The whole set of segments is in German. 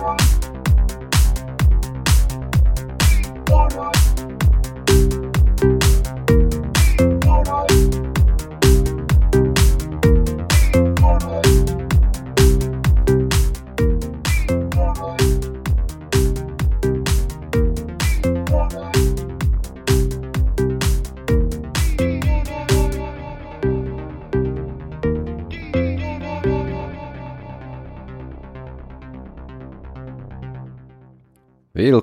Bye.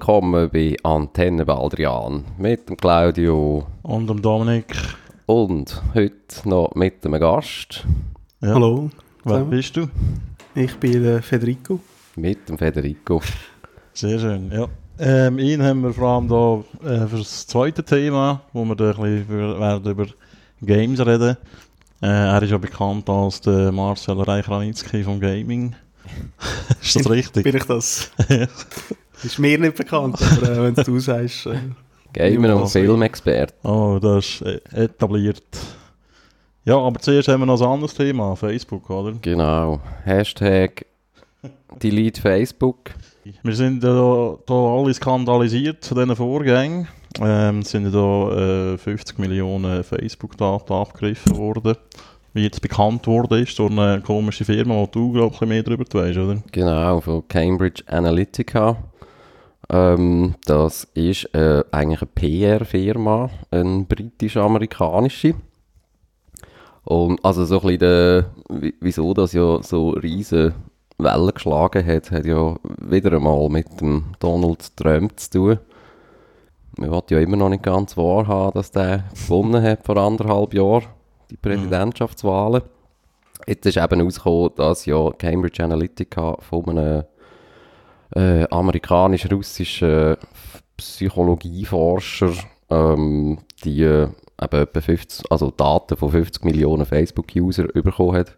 Willkommen bei Antenne Baldrian mit dem Claudio Und dem Dominik. und heute noch mit einem Gast, Ja. Hallo, Wer bist du? ich bin der Federico. mit dem Federico. Sehr schön, ja. Ähm, ihn haben wir vor allem da äh, für das zweite Thema, wo wir da ein bisschen über, werden über Games reden. Äh, er ist ja bekannt als der Marcel Reich-Ranitzky vom Gaming. ist das richtig? Bin ich das? ist mir nicht bekannt, aber äh, wenn du sagst. Äh, Gamer Ja, und Filmexperte. Oh, das ist äh, etabliert. Ja, aber zuerst haben wir noch ein anderes Thema, Facebook, oder? Genau. Hashtag Delete Facebook. Wir sind ja da alle skandalisiert zu diesen Vorgängen. Ähm, es sind ja da äh, 50 Millionen Facebook-Daten abgegriffen worden. Wie jetzt bekannt wurde, ist so eine komische Firma, wo du, glaube ich, ein bisschen mehr darüber weißt, oder? Genau, von Cambridge Analytica. Ähm, das ist äh, eigentlich eine PR-Firma, eine britisch-amerikanische. Und also so ein bisschen der, wie- wieso das ja so riesen Wellen geschlagen hat, hat ja wieder einmal mit dem Donald Trump zu tun. Man will ja immer noch nicht ganz wahrhaben, dass der gewonnen hat vor anderthalb Jahren, die Präsidentschaftswahlen. Jetzt ist eben herausgekommen, dass ja Cambridge Analytica von einem äh, amerikanisch-russischen Psychologieforscher ähm, die äh, eben etwa 50, also Daten von 50 Millionen Facebook-User bekommen hat.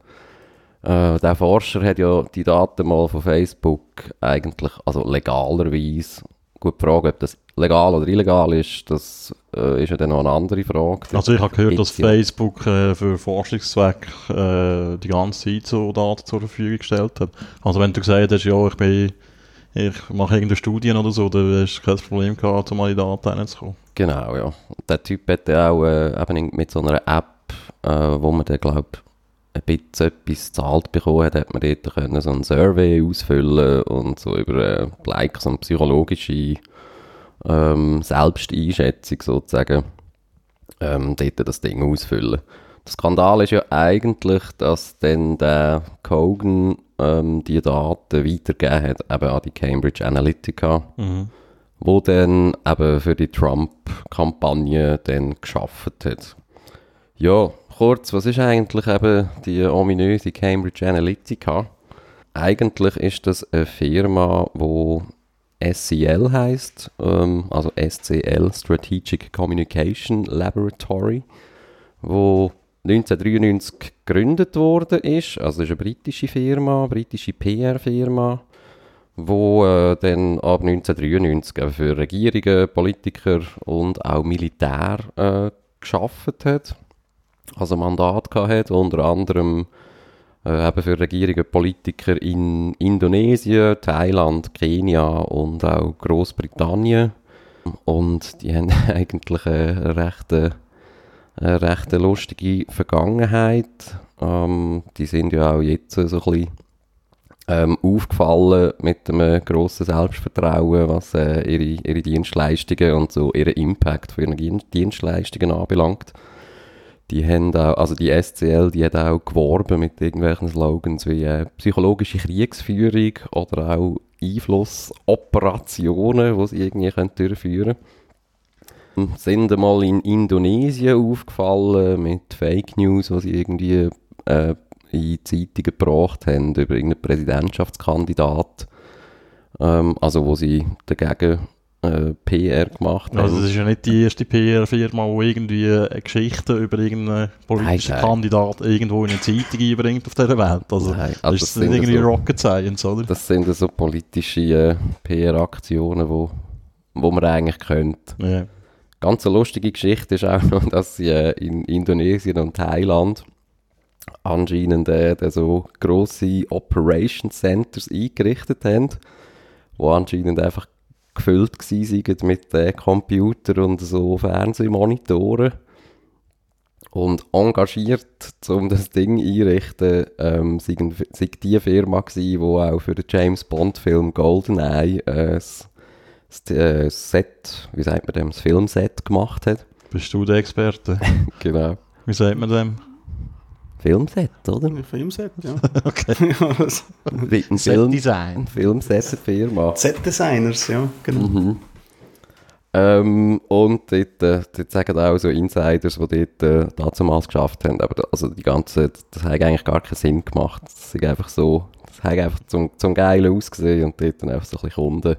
Äh, der Forscher hat ja die Daten mal von Facebook eigentlich, also legalerweise, gut die Frage, ob das legal oder illegal ist, das äh, ist ja dann noch eine andere Frage. Also ich habe gehört, dass Gibt's. Facebook äh, für Forschungszwecke äh, die ganze Zeit so Daten zur Verfügung gestellt hat. Also wenn du gesagt hast, ja, ich bin ich mache irgendeine Studien oder so, dann hast du kein Problem gehabt, um die Daten reinzukommen. Genau, ja. Und der Typ hat auch äh, eben mit so einer App, äh, wo man dann, glaube ein bisschen etwas gezahlt bekommen hat, hat man dort können so ein Survey ausfüllen und so über äh, like, so eine psychologische ähm, Selbsteinschätzung sozusagen ähm, dort das Ding ausfüllen. Der Skandal ist ja eigentlich, dass dann der Kogan ähm, die Daten weitergegeben hat, eben an die Cambridge Analytica wo dann eben für die Trump-Kampagne dann geschafft hat. Ja, kurz, was ist eigentlich eben die ominöse Cambridge Analytica? Eigentlich ist das eine Firma, wo SCL heißt, ähm, also SCL Strategic Communication Laboratory, wo 1993 gegründet worden ist. Also ist eine britische Firma, eine britische PR-Firma wo äh, dann ab 1993 eben für Regierungen, Politiker und auch Militär äh, geschafft hat. Also Mandat hat, unter anderem äh, eben für Regierungen, Politiker in Indonesien, Thailand, Kenia und auch Großbritannien. Und die haben eigentlich eine rechte, eine rechte lustige Vergangenheit. Ähm, die sind ja auch jetzt so ein bisschen ähm, aufgefallen mit einem grossen Selbstvertrauen, was äh, ihre, ihre Dienstleistungen und so ihren Impact für ihre Dien- Dienstleistungen anbelangt. Die haben auch, also die SCL, die hat auch geworben mit irgendwelchen Slogans wie äh, psychologische Kriegsführung oder auch Einflussoperationen, die sie irgendwie können durchführen können. Sind einmal in Indonesien aufgefallen mit Fake News, die sie irgendwie äh, in Zeitungen gebracht haben über irgendeinen Präsidentschaftskandidat. Ähm, also wo sie dagegen äh, PR gemacht haben. Also das ist ja nicht die erste PR-Firma, die irgendwie eine Geschichte über irgendeinen politischen Nein, nein. Kandidat irgendwo in eine Zeitung einbringt auf dieser Welt. Also Nein, das also ist das nicht sind irgendwie so- Rocket Science, oder? Das sind so politische äh, PR-Aktionen, wo, wo man eigentlich könnte. Ja. Ganz eine lustige Geschichte ist auch noch, dass sie äh, in Indonesien und Thailand anscheinend äh, so grosse Operation Centers eingerichtet haben, wo anscheinend einfach gefüllt waren mit äh, Computer und so Fernsehmonitoren. Und engagiert, um das Ding einzurichten, ähm, sei, die Firma gewesen, die auch für den James Bond-Film GoldenEye äh, das, äh, Set, wie sagt man dem, das Filmset gemacht hat. Bist du der Experte? Genau. Wie sagt man dem? Filmset, oder? Ein Filmset, ja. Okay. ein Film, Design. Filmset-Firma. Set-Designers, ja, genau. Mhm. Ähm, und dort, äh, dort sagen auch so Insiders, die dort äh, damals geschafft haben, aber da, also die ganze, das hat eigentlich gar keinen Sinn gemacht. Das ist einfach so, das hat einfach zum, zum Geilen ausgesehen und dort dann einfach so ein bisschen Kunden.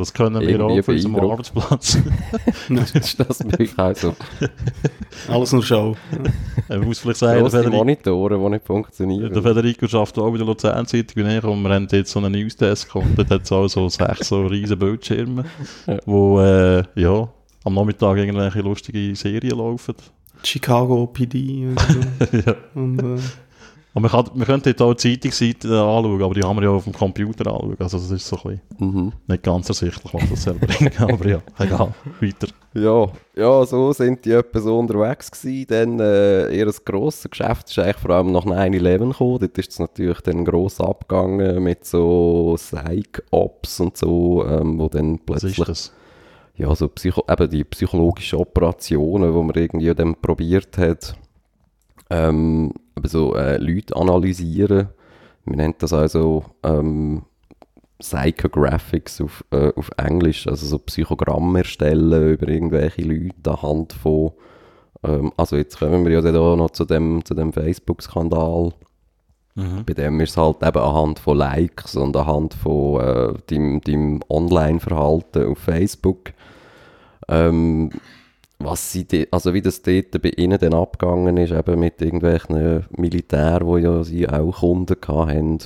Das können wir auch für unseren. Arbeitsplatz. das ist das wirklich auch so Alles nur Show. Man muss vielleicht sagen, der Federico, Monitore, die nicht funktionieren. der Federico schafft auch bei der Luzern-Zeitung wie ich und wir haben jetzt so einen Newsdesk und dort hat es auch so sechs so riesen Bildschirme, Ja. wo äh, ja, am Nachmittag irgendwelche lustige Serien laufen. Chicago PD und so. ja. Und, äh, Und man, kann, man könnte dort auch die Zeitungsseite anschauen, aber die haben wir ja auf dem Computer anschauen. Also das ist so ein bisschen Mhm. nicht ganz ersichtlich, was das selber bringt. aber ja, egal, weiter. Ja, ja, so sind die etwa so unterwegs gewesen. Dann, äh, ihr grosses Geschäft ist eigentlich vor allem nach 9-11 gekommen. Dort ist es natürlich dann gross abgegangen mit so Psych-Ops und so, ähm, wo dann Was plötzlich ist das? ja, so Psycho eben die psychologischen Operationen, die man irgendwie dann probiert hat, ähm, eben so äh, Leute analysieren. Man nennt das also ähm, Psychographics auf, äh, auf Englisch, also so Psychogramm erstellen über irgendwelche Leute anhand von ähm, also jetzt kommen wir ja dann auch noch zu dem, zu dem Facebook-Skandal. Mhm. Bei dem ist es halt eben anhand von Likes und anhand von äh, deinem, deinem Online-Verhalten auf Facebook. Ähm, was sie de, also wie das dort bei ihnen dann abgegangen ist, eben mit irgendwelchen Militär, wo ja sie auch Kunden hatten,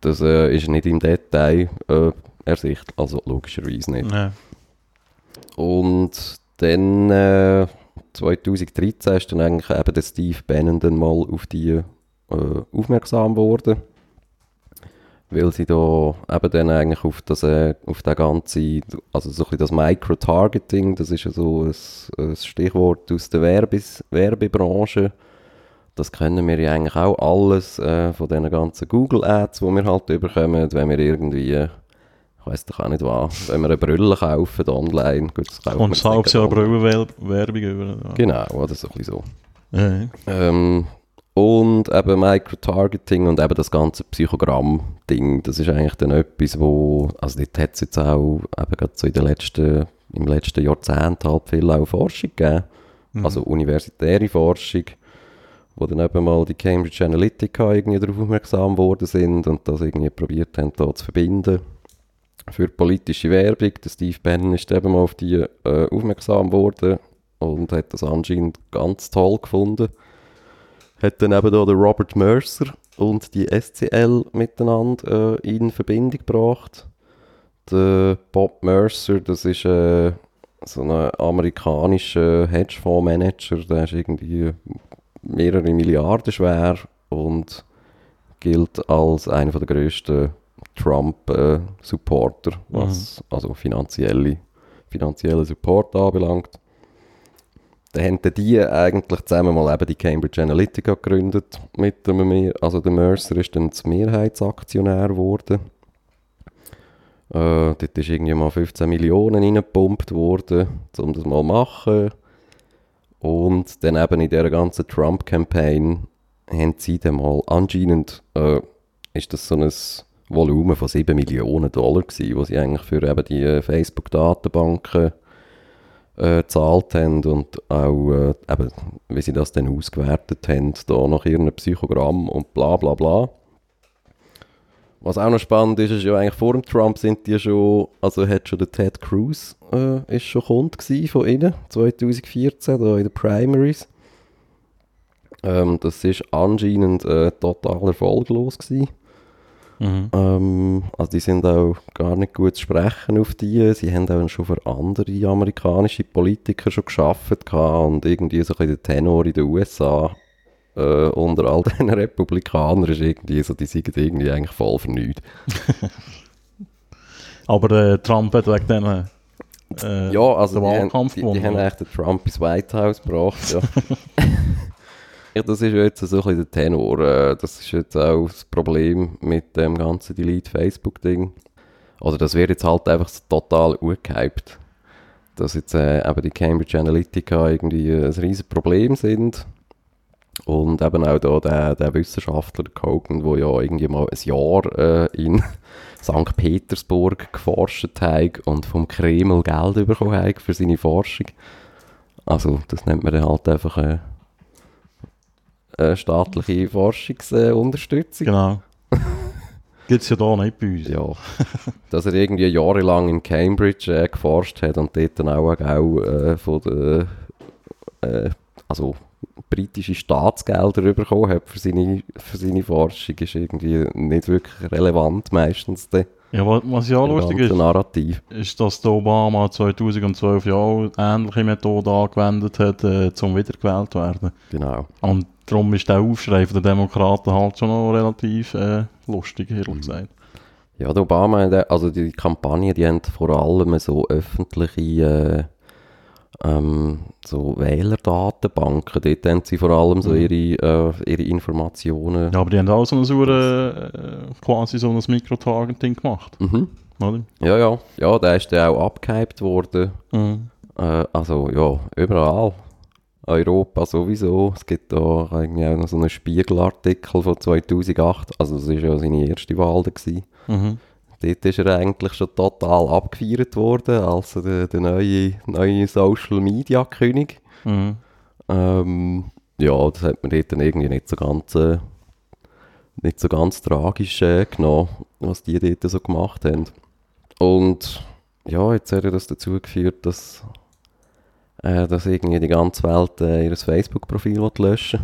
das äh, ist nicht im Detail äh, ersichtlich, also logischerweise nicht. Ja. Und dann äh, 2013 ist dann eigentlich eben der Steve Bannon dann mal auf die äh, aufmerksam geworden. Weil sie da eben dann eigentlich auf das, äh, auf das ganze, also so ein bisschen das Micro-Targeting, das ist ja so ein, ein Stichwort aus der Werbes, Werbebranche. Das kennen wir ja eigentlich auch alles äh, von diesen ganzen Google-Ads, die wir halt bekommen, wenn wir irgendwie, äh, ich weiß doch auch nicht was, wenn wir eine Brille kaufen online. Gut, das kaufen Und halbes Jahr. Brüllenwerbung über. Ja. Genau, oder so ein bisschen so. Ja. Ähm, und eben Microtargeting und eben das ganze Psychogramm-Ding, das ist eigentlich dann etwas, wo, also dort hat es jetzt auch eben gerade so in den letzten, im letzten Jahrzehnt halt viel auch Forschung gegeben, Mhm. also universitäre Forschung, wo dann eben mal die Cambridge Analytica irgendwie darauf aufmerksam geworden sind und das irgendwie probiert haben, da zu verbinden für politische Werbung. Der Steve Bannon ist eben mal auf die äh, aufmerksam geworden und hat das anscheinend ganz toll gefunden. Hat dann eben da der Robert Mercer und die SCL miteinander äh, in Verbindung gebracht. Der Bob Mercer, das ist äh, so ein amerikanischer Hedgefondsmanager, der ist irgendwie mehrere Milliarden schwer und gilt als einer der grössten Trump-Supporter, was also finanzielle, finanziellen Support anbelangt. Dann haben die eigentlich zusammen mal eben die Cambridge Analytica gegründet. Mit dem, Mer- also der Mercer ist dann zum Mehrheitsaktionär geworden. Äh, dort ist irgendwie mal 15 Millionen reingepumpt worden, um das mal zu machen. Und dann eben in dieser ganzen Trump-Campaign haben sie dann mal anscheinend, äh, ist das so ein Volumen von 7 Millionen Dollar gewesen, was sie eigentlich für eben die äh, Facebook-Datenbanken äh, gezahlt haben und auch, äh, eben, wie sie das dann ausgewertet haben, da nach ihrem Psychogramm und bla bla bla. Was auch noch spannend ist, ist ja eigentlich vor dem Trump sind die schon, also hat schon der Ted Cruz äh, ist schon Kunde gewesen von ihnen, 2014, da in den Primaries. Ähm, das ist anscheinend äh, total erfolglos gewesen. Mhm. Ähm, also die sind auch gar nicht gut zu sprechen auf die. Sie haben auch schon für andere amerikanische Politiker schon geschafft und irgendwie so ein bisschen der Tenor in den USA äh, unter all den Republikanern ist irgendwie so, die sind irgendwie eigentlich voll für nichts. Aber äh, Trump hat wegen denen äh, Ja, also den die, haben, Wahlkampf die, die gewonnen. haben echt den Trump ins White House gebracht, ja. Das ist jetzt so ein bisschen der Tenor. äh, Das ist jetzt auch das Problem mit dem ganzen Delete-Facebook-Ding. Oder das wird jetzt halt einfach total gehypt. Dass jetzt äh, eben die Cambridge Analytica irgendwie ein riesiges Problem sind. Und eben auch da der, der Wissenschaftler, Kogan, der ja irgendwie mal ein Jahr äh, in St. Petersburg geforscht hat und vom Kreml Geld bekommen hat für seine Forschung. Also, das nennt man dann halt einfach äh, äh, staatliche Forschungsunterstützung. Genau. Gibt es ja da nicht bei uns. Ja, dass er irgendwie jahrelang in Cambridge äh, geforscht hat und dort dann auch, auch äh, von der, äh, also britische Staatsgelder bekommen hat für seine, für seine Forschung, ist irgendwie nicht wirklich relevant meistens der, Ja, wa- was ja auch lustig ist, Narrativ. ist, dass der Obama 2012 ja auch ähnliche Methoden angewendet hat, äh, um wiedergewählt zu werden. Genau. Und darum ist der Aufschrei der Demokraten halt schon noch relativ äh, lustig, ehrlich gesagt. Ja, der Obama, der- also die Kampagne, die haben vor allem so öffentliche äh, ähm, so Wählerdatenbanken, dort haben sie vor allem so Mhm. ihre, äh, ihre Informationen. Ja, aber die haben auch so ein saure, äh, quasi so ein Mikrotargeting gemacht, Mhm. oder? Ja, ja, ja, der ist dann auch abgehypt worden. Mhm. Äh, also ja, überall. Europa sowieso. Es gibt da irgendwie auch noch so einen Spiegelartikel von 2008. Also das war ja seine erste Wahl. da Gewesen. Mhm. Dort ist er eigentlich schon total abgefeiert worden als der, der neue, neue Social Media König. Mhm. Ähm, ja, das hat man dort dann irgendwie nicht so ganz, äh, nicht so ganz tragisch äh, genommen, was die dort so gemacht haben. Und ja, jetzt hat er das dazu geführt, dass, äh, dass irgendwie die ganze Welt äh, ihr Facebook-Profil löschen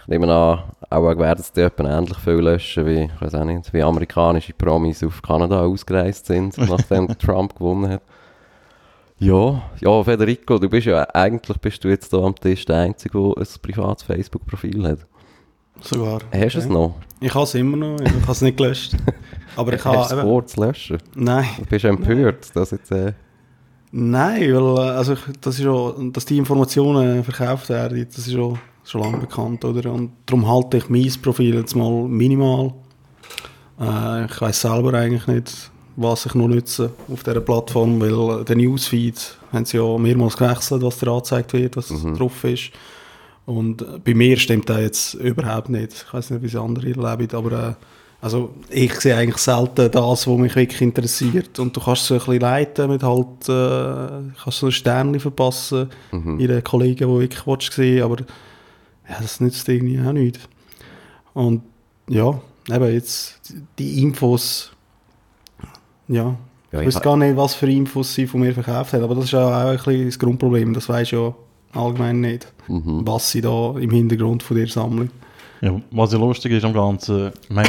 Ich nehme an, auch werden sie etwa ähnlich viel löschen, wie, ich weiß auch nicht, wie amerikanische Promis auf Kanada ausgereist sind, nachdem Trump gewonnen hat. Ja, ja, Federico, du bist ja, eigentlich bist du jetzt da am Tisch der Einzige, der ein privates Facebook-Profil hat. Sogar. Hast du es noch? Ich habe es immer noch, ich habe es nicht gelöscht. Aber ich Hast du habe... es vor zu löschen? Nein. Du bist empört, dass jetzt... Äh, Nein, weil äh, also ich, das ist ja, dass die Informationen verkauft werden, das ist ja schon lange bekannt, oder? Und darum halte ich mein Profil jetzt mal minimal. Äh, ich weiß selber eigentlich nicht, was ich noch nutze auf dieser Plattform, weil äh, der Newsfeed haben sie ja mehrmals gewechselt, was da angezeigt wird, was Mhm. drauf ist. Und äh, bei mir stimmt das jetzt überhaupt nicht. Ich weiß nicht, wie es andere erleben, aber äh, also ich sehe eigentlich selten das, was mich wirklich interessiert. Und du kannst so ein bisschen leiten mit halt, äh, kannst so ein Sternchen verpassen mhm. in den Kollegen, die wirklich willst sehen, aber ja, das nützt irgendwie auch nicht. Und ja, eben jetzt die Infos, ja, ja, ich weiß gar nicht, was für Infos sie von mir verkauft haben, aber das ist auch ein bisschen das Grundproblem, das weiß ja allgemein nicht, mhm. was sie da im Hintergrund von dir sammeln. Ja, was ja lustig ist am Ganzen, ich meine,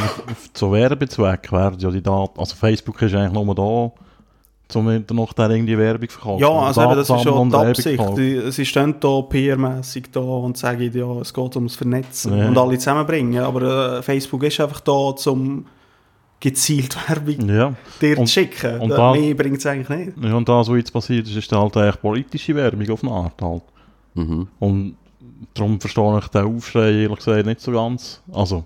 zu Werbezweck werden ja die Daten, also Facebook ist eigentlich nur da, um noch da irgendwie Werbung zu verkaufen. Ja, also eben, das ist schon die Absicht. Die, sie stehen da PR-mässig da und sagen, ja, es geht ums Vernetzen Ja. und alle zusammenbringen. Aber äh, Facebook ist einfach da, um gezielt Werbung Ja. dir Und- zu schicken. und Da- da- Mehr bringt es eigentlich nicht. ja, und das, was jetzt passiert ist, ist halt eigentlich politische Werbung auf eine Art halt. Mhm. Und darum verstehe ich den Aufschrei ehrlich gesagt nicht so ganz. Also,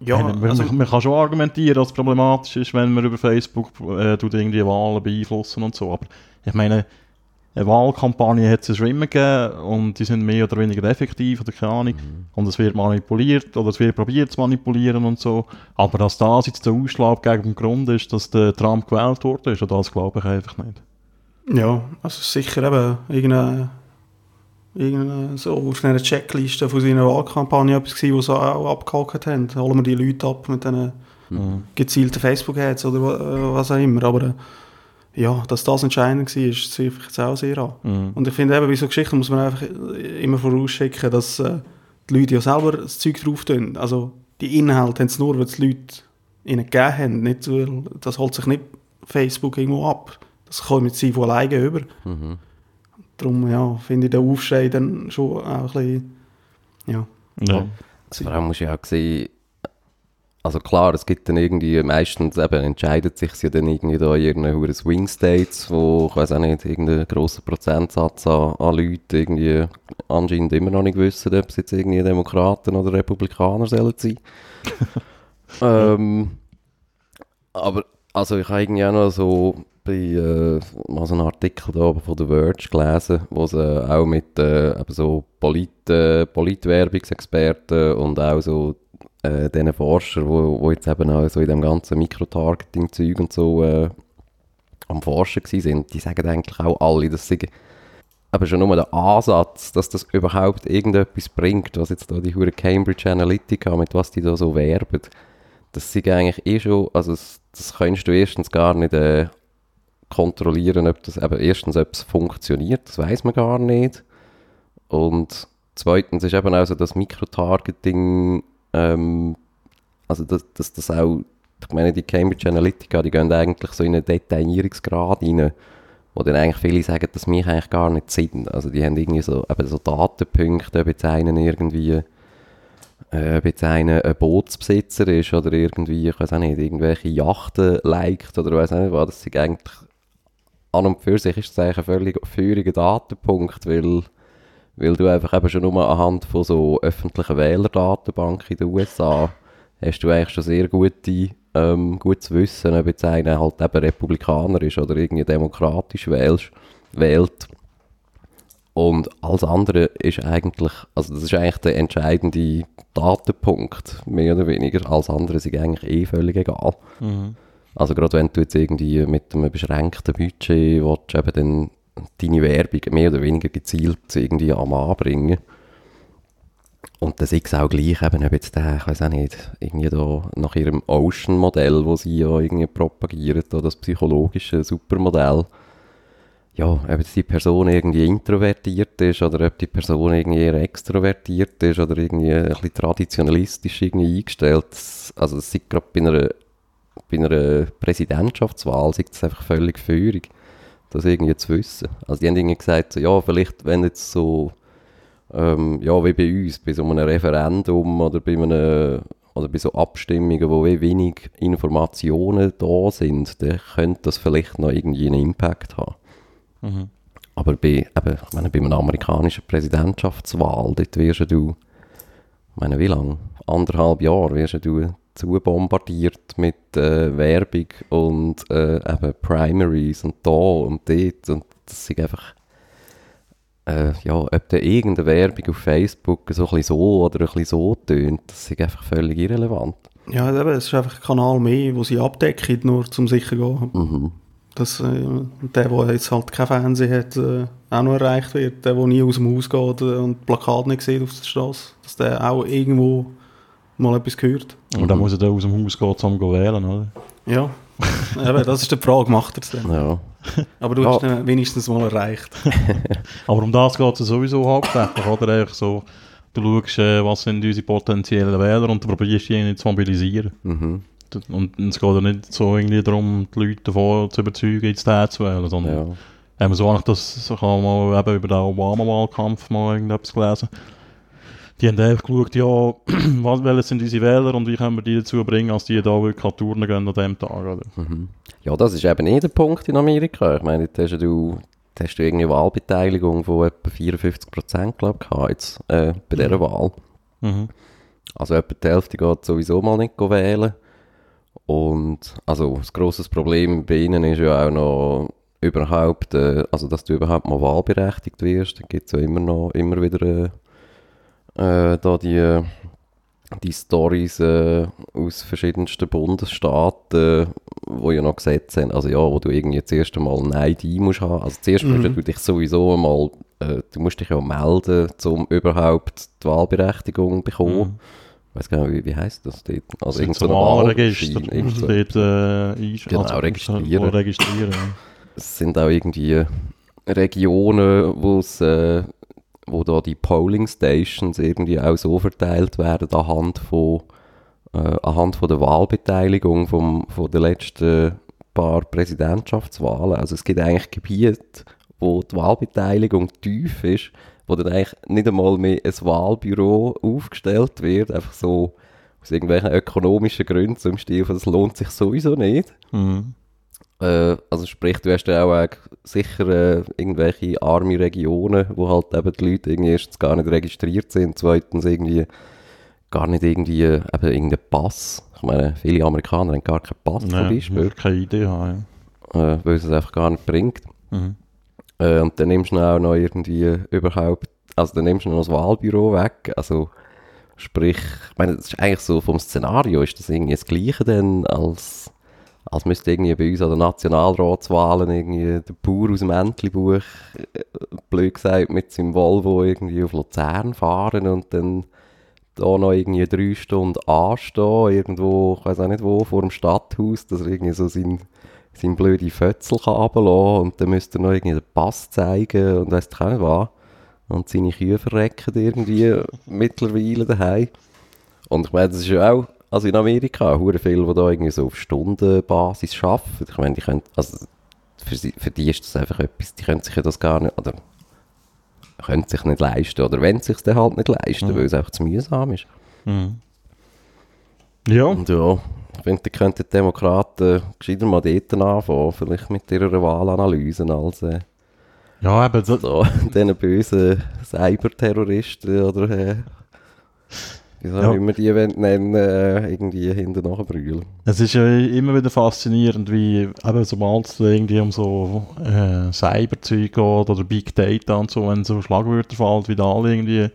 Ja, man, also, man, man kann schon argumentieren, dass es problematisch ist, wenn man über Facebook äh, irgendwie Wahlen beeinflussen und so. Aber ich meine, eine Wahlkampagne hat es schon immer gegeben und die sind mehr oder weniger effektiv oder keine Ahnung. Und es wird manipuliert oder es wird probiert zu manipulieren und so. Aber dass das jetzt der Ausschlag gegen den Grund ist, dass der Trump gewählt wurde, ist, das glaube ich einfach nicht. ja, also sicher eben irgendeine, irgendeine so einer Checkliste von seiner Wahlkampagne etwas gewesen, was sie auch abgehakt haben. Holen wir die Leute ab mit diesen Mhm. gezielten Facebook-Ads oder äh, was auch immer. Aber äh, ja, dass das entscheidend war, ist sehe ich jetzt auch sehr an. Mhm. Und ich finde eben, bei so Geschichten muss man einfach immer vorausschicken, dass äh, die Leute ja selber das Zeug drauf tun. Also die Inhalte haben es nur, weil die Leute ihnen gegeben haben. Nicht, das holt sich nicht Facebook irgendwo ab. Das kommt sie von alleine über. Mhm. Darum ja, finde ich den Aufschrei dann schon auch ein bisschen... Ja. Ja. Also vor allem musst du ja auch sehen, also klar, es gibt dann irgendwie, meistens eben entscheidet sich ja dann irgendwie da in irgendeinen Swing States, wo, ich weiß auch nicht, irgendein grosser Prozentsatz an, an Leuten irgendwie anscheinend immer noch nicht wissen, ob es jetzt irgendwie Demokraten oder Republikaner sollen sein. ähm, aber, also ich habe irgendwie auch noch so bei äh, mal so einen Artikel da von The Verge gelesen, wo sie auch mit äh, so Polit, äh, Politwerbungsexperten und auch so äh, diesen Forscher, wo, wo jetzt eben auch so in dem ganzen Mikrotargeting-Zeug und so äh, am Forschen sind, die sagen eigentlich auch alle, dass sie aber schon nur der Ansatz, dass das überhaupt irgendetwas bringt, was jetzt da die hure Cambridge Analytica, mit was die da so werben, das sind eigentlich eh schon, also das, das kannst du erstens gar nicht äh, kontrollieren, ob das eben erstens, ob es funktioniert, das weiß man gar nicht. Und zweitens ist eben auch so das Mikrotargeting ähm, also dass das, das auch, ich meine, die Cambridge Analytica, die gehen eigentlich so in einen Detaillierungsgrad rein, wo dann eigentlich viele sagen, dass mich eigentlich gar nicht sind. Also die haben irgendwie so, eben so Datenpunkte, ob jetzt einer irgendwie äh, ob jetzt einer ein Bootsbesitzer ist oder irgendwie, ich weiß auch nicht, irgendwelche Yachten liked oder weiß auch nicht was, das ist eigentlich an und für sich ist das eigentlich ein völlig feuriger Datenpunkt, weil weil du einfach eben schon nur anhand von so öffentlichen Wählerdatenbanken in den USA hast du eigentlich schon sehr gute, ähm, gutes Wissen, ob jetzt einer halt eben Republikaner ist oder irgendwie demokratisch wählst, wählt. Und alles andere ist eigentlich, also das ist eigentlich der entscheidende Datenpunkt, mehr oder weniger. Alles andere ist eigentlich eh völlig egal. Mhm. Also gerade wenn du jetzt irgendwie mit einem beschränkten Budget willst, eben dann deine Werbung mehr oder weniger gezielt irgendwie am Anbringen. Und das ist auch gleich, eben, ob jetzt der, ich weiß auch nicht, irgendwie da nach ihrem Ocean-Modell, wo sie ja irgendwie propagieren, da das psychologische Supermodell, ja, ob jetzt die Person irgendwie introvertiert ist oder ob die Person irgendwie eher extrovertiert ist oder irgendwie ein bisschen traditionalistisch irgendwie eingestellt. Also das ist gerade bei einer, bei einer Präsidentschaftswahl, ist das einfach völlig feurig das irgendwie zu wissen. Also die haben irgendwie gesagt, so, ja, vielleicht wenn jetzt so, ähm, ja, wie bei uns, bei so einem Referendum oder bei einem oder bei so Abstimmungen, wo wenig Informationen da sind, dann könnte das vielleicht noch irgendwie einen Impact haben. Mhm. Aber bei, eben, ich meine, bei einer amerikanischen Präsidentschaftswahl, dort wirst du, ich meine, wie lange? Anderthalb Jahre wirst du zu bombardiert mit äh, Werbung und äh, eben Primaries und da und dort und das ist einfach äh, ja, ob da irgendeine Werbung auf Facebook so ein bisschen so oder ein bisschen so tönt, das ist einfach völlig irrelevant. Ja, eben, es ist einfach ein Kanal mehr, wo sie abdecken, nur zum sicher gehen. Mhm. Dass äh, der, der jetzt halt kein Fernsehen hat, äh, auch noch erreicht wird, der, der nie aus dem Haus geht äh, und Plakat nicht sieht auf der Straße, dass der auch irgendwo mal etwas gehört. Und dann muss er da aus dem Haus gehen, um zu wählen, oder? Ja, Eben, das ist die Frage, macht er es denn? Ja. Aber du hast ihn wenigstens mal erreicht. Aber um das geht es sowieso hauptsächlich, oder? Eigentlich so, du schaust, äh, was sind unsere potenziellen Wähler und du probierst die zu mobilisieren. Mhm. Und es geht ja nicht so irgendwie darum, die Leute davon zu überzeugen, jetzt den zu wählen, sondern ja. wir so eigentlich das, ich habe mal eben über den Obama-Wahlkampf mal irgendetwas gelesen, die haben einfach geschaut, ja, was, welche sind unsere Wähler und wie können wir die dazu bringen, dass die da wirklich an Touren gehen an diesem Tag. Oder? Mhm. Ja, das ist eben eh der Punkt in Amerika. Ich meine, da hast du, da hast du irgendwie Wahlbeteiligung von etwa 54 Prozent, glaube ich, jetzt, äh, bei dieser mhm. Wahl. Mhm. Also etwa die Hälfte geht sowieso mal nicht wählen. Und also das grosse Problem bei ihnen ist ja auch noch überhaupt, äh, also dass du überhaupt mal wahlberechtigt wirst. Da gibt es ja immer noch immer wieder äh, äh, da die, die Stories äh, aus verschiedensten Bundesstaaten, wo ja noch Gesetze haben, also ja, wo du irgendwie das erste Mal ein ID musst haben. Also zuerst mhm. musst du dich sowieso einmal, äh, du musst dich ja melden, um überhaupt die Wahlberechtigung zu bekommen. Mhm. Ich weiß gar nicht, wie, wie heisst das dort? Also irgendein so Wahlregister. Dort, äh, genau, also, registrieren. registrieren. Es sind auch irgendwie Regionen, wo es äh, wo da die Polling Stations irgendwie auch so verteilt werden anhand von, äh, anhand von der Wahlbeteiligung vom, von den letzten paar Präsidentschaftswahlen. Also es gibt eigentlich Gebiete, wo die Wahlbeteiligung tief ist, wo dann eigentlich nicht einmal mehr ein Wahlbüro aufgestellt wird, einfach so aus irgendwelchen ökonomischen Gründen, zum Stil das lohnt sich sowieso nicht. Mhm. Äh, also sprich, du hast ja auch äh, sicher äh, irgendwelche arme Regionen, wo halt eben die Leute irgendwie erstens gar nicht registriert sind, zweitens irgendwie gar nicht irgendwie äh, eben irgendeinen Pass. Ich meine, viele Amerikaner haben gar keinen Pass zum Ja, Beispiel, keine Idee haben. äh, weil es es einfach gar nicht bringt. Ja. Mhm. Äh, und dann nimmst du auch noch irgendwie überhaupt, also dann nimmst du noch das Wahlbüro weg, also sprich, ich meine, das ist eigentlich so, vom Szenario ist das irgendwie das Gleiche dann, als, als müsste irgendwie bei uns an den Nationalratswahlen irgendwie der Bauer aus dem Entlebuch, äh, blöd gesagt, mit seinem Volvo irgendwie auf Luzern fahren und dann da noch irgendwie drei Stunden anstehen, irgendwo, ich weiß auch nicht wo, vor dem Stadthaus, dass er irgendwie so sein seinen blöden Fötzel kann runterlassen und dann müsste er noch irgendwie den Pass zeigen und weiss auch nicht was. Und seine Kühe verrecken irgendwie mittlerweile daheim. Und ich meine, das ist ja auch, also in Amerika, hure viele, die da irgendwie so auf Stundenbasis arbeiten. Ich meine, die können, also für, sie, für die ist das einfach etwas, die können sich ja das gar nicht, oder können sich nicht leisten, oder wenn es dann halt nicht leisten, Mhm. weil es einfach zu mühsam ist. Mhm. Ja, Und ja, ich finde, da könnten die Demokraten gescheiter mal dort anfangen, vielleicht mit ihrer Wahlanalyse, als äh, ja eben, das, so diesen bösen Cyberterroristen oder äh, wie soll Ja. immer die wollen nennen, äh, irgendwie hinten nachbrüllen. es ist ja immer wieder faszinierend, wie eben, sobald es irgendwie um so äh, Cyberzeug geht oder Big Data und so, wenn so Schlagwörter fallen, wie da alle irgendwie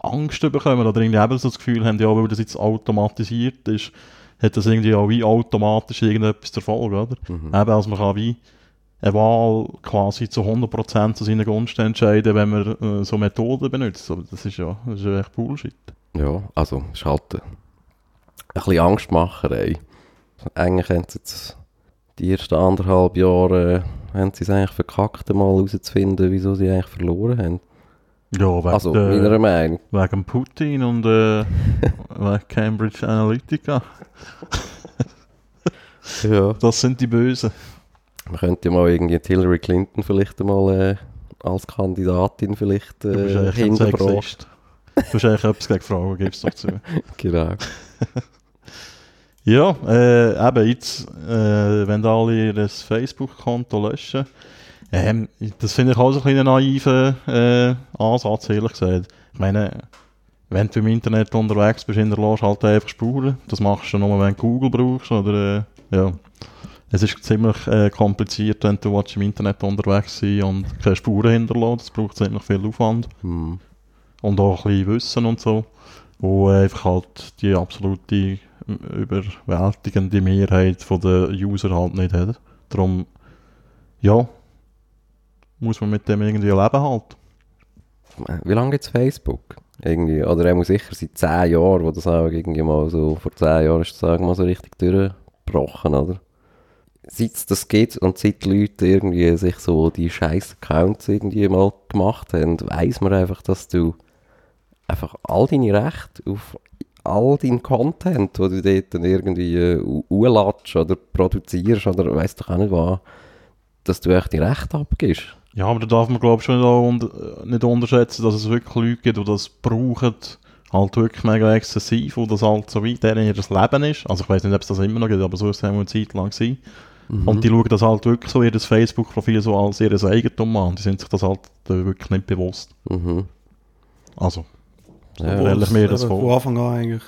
Angst bekommen oder irgendwie eben so das Gefühl haben, ja, weil das jetzt automatisiert ist, hat das irgendwie auch wie automatisch irgendetwas zur Folge, oder? Mhm. Eben, also man kann wie eine Wahl quasi zu 100% zu seinen Gunsten entscheiden, wenn man äh, so Methoden benutzt. Aber das ist ja, das ist ja echt Bullshit. Ja, also, halt äh, ein bisschen Angstmacherei. Eigentlich haben sie jetzt die ersten anderthalb Jahre äh, haben sie es eigentlich verkackt, mal herauszufinden, wieso sie eigentlich verloren haben. Ja, wegen, Also, der- meiner Meinung. wegen Putin und äh, wegen Cambridge Analytica. Ja. Das sind die Bösen. Man könnte ja mal irgendwie Hillary Clinton vielleicht einmal äh, als Kandidatin vielleicht Du bist äh, Du hast eigentlich etwas gegen Frauen, gibst doch zu. Genau. Ja, äh, eben jetzt, äh, wenn alle ihr Facebook-Konto löschen, ähm, das finde ich auch so ein bisschen einen naiven äh, Ansatz, ehrlich gesagt. Ich meine, wenn du im Internet unterwegs bist, hinterlässt halt einfach Spuren. Das machst du nur, wenn du Google brauchst oder, äh, ja. Es ist ziemlich äh, kompliziert, wenn du im Internet unterwegs sein und keine Spuren hinterlässt. Das braucht ziemlich viel Aufwand Hm. Und auch ein bisschen Wissen und so, wo einfach halt die absolute überwältigende Mehrheit von der User halt nicht hat. Darum, ja, muss man mit dem irgendwie leben halt. Wie lange gibt es Facebook? Irgendwie, oder er muss sicher seit 10 Jahren, wo das auch irgendwie mal so, vor 10 Jahren ist das sagen mal so richtig durchgebrochen, oder? Seit es das gibt und seit die Leute irgendwie sich so die scheiß Accounts irgendwie mal gemacht haben, weiss man einfach, dass du einfach all deine Rechte auf all deinen Content, den du dort dann irgendwie äh, oder produzierst oder weiss doch auch nicht was, dass du echt die Rechte abgibst. Ja, aber da darf man glaube ich schon nicht, un nicht unterschätzen, dass es wirklich Leute gibt, die das brauchen, halt wirklich mega exzessiv, wo das halt so weit denen ihr Leben ist. Also ich weiß nicht, ob es das immer noch gibt, aber so ist es eine Zeit lang gewesen. Mhm. Und die schauen das halt wirklich so, ihr Facebook-Profil so als ihr Eigentum an. Die sind sich das halt äh, wirklich nicht bewusst. Mhm. Also, Ja. Ich mir das vor. Von Anfang an eigentlich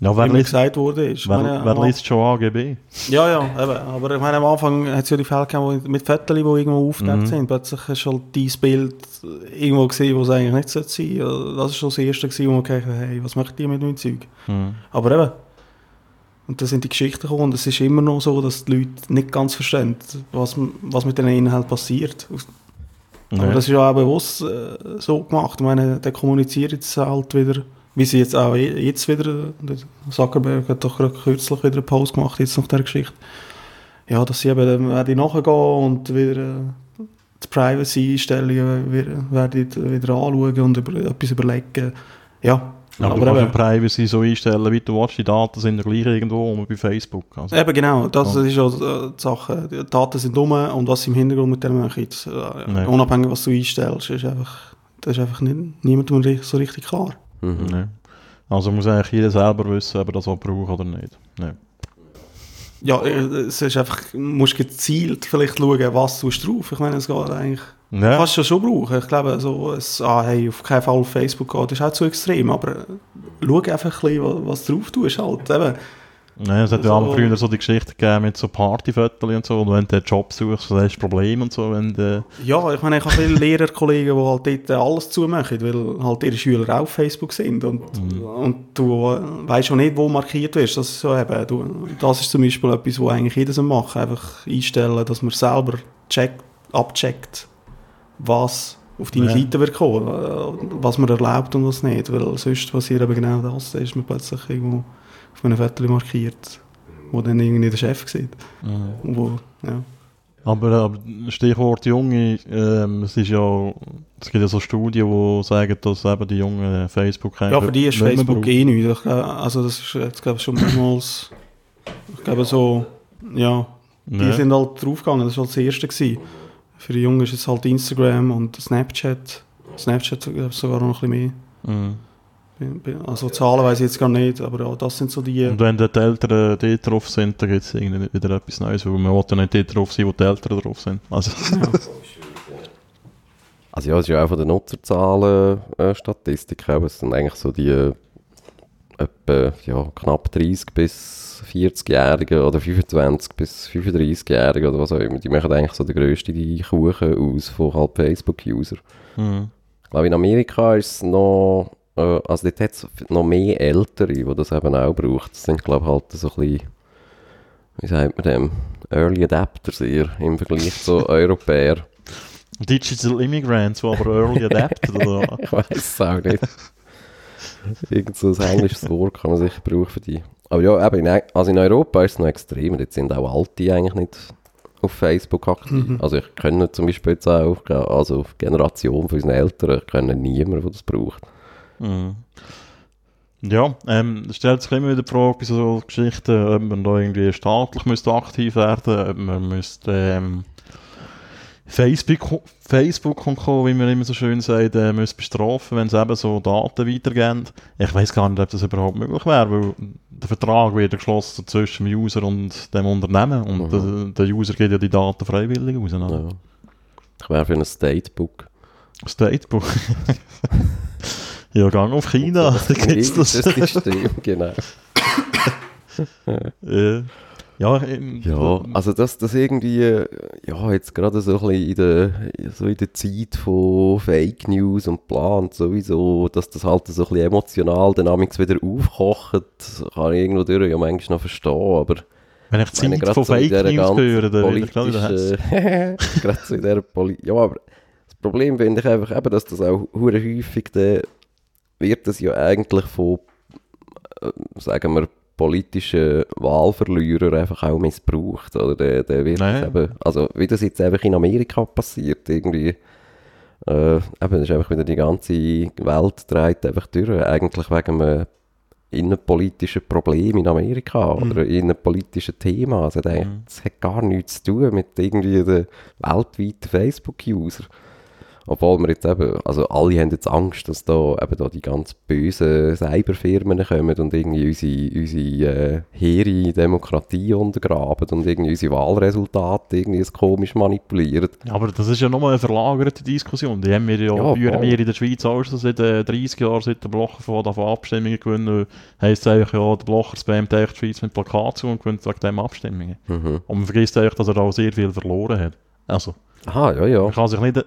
ja, wer immer liest, gesagt wurde. Ist. Ich wer, meine, wer liest schon AGB? Ja, ja, eben. aber ich meine, am Anfang hat es ja die Fälle gegeben, wo- mit Fotos, die irgendwo aufgetaucht Mhm. sind. Plötzlich hast du halt dieses Bild irgendwo gesehen, wo es eigentlich nicht sein sollte. Das war schon das Erste, gewesen, wo man gedacht hat, hey, was macht die mit meinem Zeug? Hm. Aber eben, und da sind die Geschichten gekommen und es ist immer noch so, dass die Leute nicht ganz verstehen, was, was mit den Inhalten passiert. Aber Nee. das ist ja auch bewusst äh, so gemacht. Ich meine, der kommuniziert jetzt halt wieder, wie sie jetzt auch je- jetzt wieder, der Zuckerberg hat doch gerade kürzlich wieder einen Post gemacht, jetzt nach der Geschichte. Ja, dass sie eben dann werden nachgehen und wieder äh, die Privacy-Einstellungen wieder, werden wieder anschauen und über, etwas überlegen. Ja, Aber, du kannst ja Privacy so einstellen, wie du willst. Die Daten sind ja gleich irgendwo um bei Facebook. Also, Eben genau, das Ja. ist ja äh, die Sache. Die Daten sind dumm und was sie im Hintergrund mit dem machen, jetzt, äh, Nee. unabhängig was du einstellst, ist einfach, das ist einfach nicht, niemandem so richtig klar. Mhm. nee. Also muss eigentlich jeder selber wissen, ob er das auch braucht oder nicht. Ja. Ja, äh, es ist einfach, du musst gezielt vielleicht schauen, was du drauf. Ich meine, es geht eigentlich. Du Ja. kannst es schon brauchen. Ich glaube, so ein, ah, hey, auf keinen Fall auf Facebook gehen, das ist auch zu extrem. Aber äh, schau einfach ein bisschen, was, drauf tust. Halt. Eben. Ja, es hat ja So- auch früher so die Geschichte gegeben mit so Partyfotos und so, und wenn du einen Job suchst, dann hast du Probleme und so, wenn du, Ja, ich meine, ich habe viele Lehrerkollegen, die halt dort alles zumachen, weil halt ihre Schüler auch auf Facebook sind. Und, und du äh, weißt schon nicht, wo markiert wirst. Das, ist so eben, du, das ist zum Beispiel etwas, was eigentlich jeder soll machen Einfach einstellen, dass man selber checkt, abcheckt, was auf deine Ja. Seite wird kommen, äh, was man erlaubt und was nicht. Weil sonst passiert eben genau das. Da ist man plötzlich irgendwo auf einem Foto markiert, wo dann irgendwie der Chef sieht. Und Wo, ja. Aber, aber Stichwort Junge, ähm, es ist ja, es gibt ja so Studien, die sagen, dass eben die Jungen Facebook Ja, für die ist Facebook eh nichts. Ich glaube, Also das ist jetzt glaube ich schon mehrmals, ich glaube so, ja, die Ja. sind halt draufgegangen, das war halt das erste gewesen. Für die Jungen ist es halt Instagram und Snapchat. Snapchat sogar noch ein bisschen mehr. Mhm. Also Zahlen weiß ich jetzt gar nicht, aber ja, das sind so die... Und wenn dann die Eltern dort drauf sind, dann gibt es irgendwie wieder etwas Neues, weil man will ja nicht dort drauf sein, wo die Eltern drauf sind. Also, Also ja, es ist ja auch von den Nutzerzahlen äh, Statistik, aber es sind eigentlich so die äh, etwa ja, knapp 30 bis 40-Jährigen oder 25 bis 35-Jährigen oder was auch immer, die machen eigentlich so den grössten die Kuchen aus von halt Facebook-User. mhm. Ich glaube, in Amerika ist es noch, äh, also dort hat es noch mehr Ältere, die das eben auch braucht. Das sind, glaube ich, halt so ein bisschen, wie sagt man dem, Early Adapters eher im Vergleich zu Europäern. Digital Immigrants, die aber early adapted oder Ich weiß es auch nicht. Irgend so ein englisches Wort kann man sicher brauchen für die. Aber ja, eben in, also in Europa ist es noch extrem. Dort sind auch Alte eigentlich nicht auf Facebook aktiv. Also ich kenne zum Beispiel jetzt auch, also auf Generation von unseren Eltern, ich kenne niemanden, der das braucht. Mhm. Ja, ähm, es stellt sich immer wieder die Frage bei so Geschichten, ob man da irgendwie staatlich müsste aktiv werden ob man müsste ähm, Facebook, Facebook und Co., wie man immer so schön sagt, äh, müsste bestrafen, wenn sie eben so Daten weitergeben. Ich weiß gar nicht, ob das überhaupt möglich wäre, weil der Vertrag wird ja geschlossen zwischen dem User und dem Unternehmen und der, der User gibt ja die Daten freiwillig raus. Ja. Ich wäre für ein Statebook. Statebook. ja, gang auf China, da gibt's das. Das System, genau. Äh, ja, ähm, Ja, also dass das irgendwie, äh, ja, jetzt gerade so ein bisschen in der, so in der Zeit von Fake News und bla und sowieso, dass das halt so ein bisschen emotional dynamisch wieder aufkocht, kann ich irgendwo durch ja manchmal noch verstehen, aber wenn ich meine, Zeit gerade von so Fake News höre, dann werde ich gerade wieder gerade so in dieser Poli ja, aber das Problem finde ich einfach eben, dass das auch hure häufig, dann wird das ja eigentlich von, äh, sagen wir, politischen Wahlverlierern einfach auch missbraucht, oder der, der wird eben, also wie das jetzt einfach in Amerika passiert, irgendwie, äh, eben, ist einfach wieder die ganze Welt dreht einfach durch, eigentlich wegen einem innenpolitischen Problem in Amerika Mhm. oder innenpolitischen Thema. Also das, das hat gar nichts zu tun mit irgendwie den weltweiten Facebook-User. Obwohl wir jetzt eben, also alle haben jetzt Angst, dass da eben da die ganz bösen Cyberfirmen kommen und irgendwie unsere, unsere äh, hehre Demokratie untergraben und irgendwie unsere Wahlresultate irgendwie komisch manipulieren. Aber das ist ja nochmal eine verlagerte Diskussion. Die haben wir ja, Ja, führen wir in der Schweiz auch schon seit äh, 30 Jahren, seit der Blocher von, Abstimmungen gewinnen. Heisst eigentlich, ja, der Blocher spammt eigentlich die Schweiz mit Plakaten zu und gewinnt wegen dem Abstimmungen. Mhm. Und man vergisst eigentlich, dass er auch sehr viel verloren hat. Also, Aha, ja, ja. man kann sich nicht...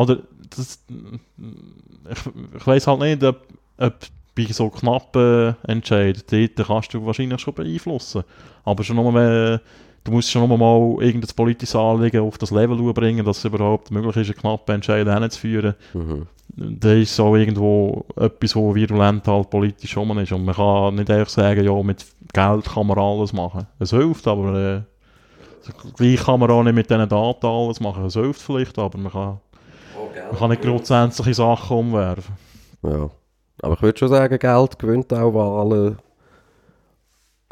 Oder, das, ich, ich weiss halt nicht, ob, ob bei so knappen Entscheiden, dort kannst du wahrscheinlich schon beeinflussen. Aber schon wenn, du musst schon nur mal irgendein politisches Anliegen auf das Level bringen, dass es überhaupt möglich ist, einen knappen Entscheid hinzuführen. Mhm. Da ist so irgendwo etwas, wo virulent halt politisch rum ist. Und man kann nicht einfach sagen, ja, mit Geld kann man alles machen. Es hilft, aber äh, gleich kann man auch nicht mit diesen Daten alles machen. Es hilft vielleicht, aber man kann, man kann nicht grundsätzliche Sachen umwerfen. Ja. Aber ich würde schon sagen, Geld gewinnt auch Wahlen.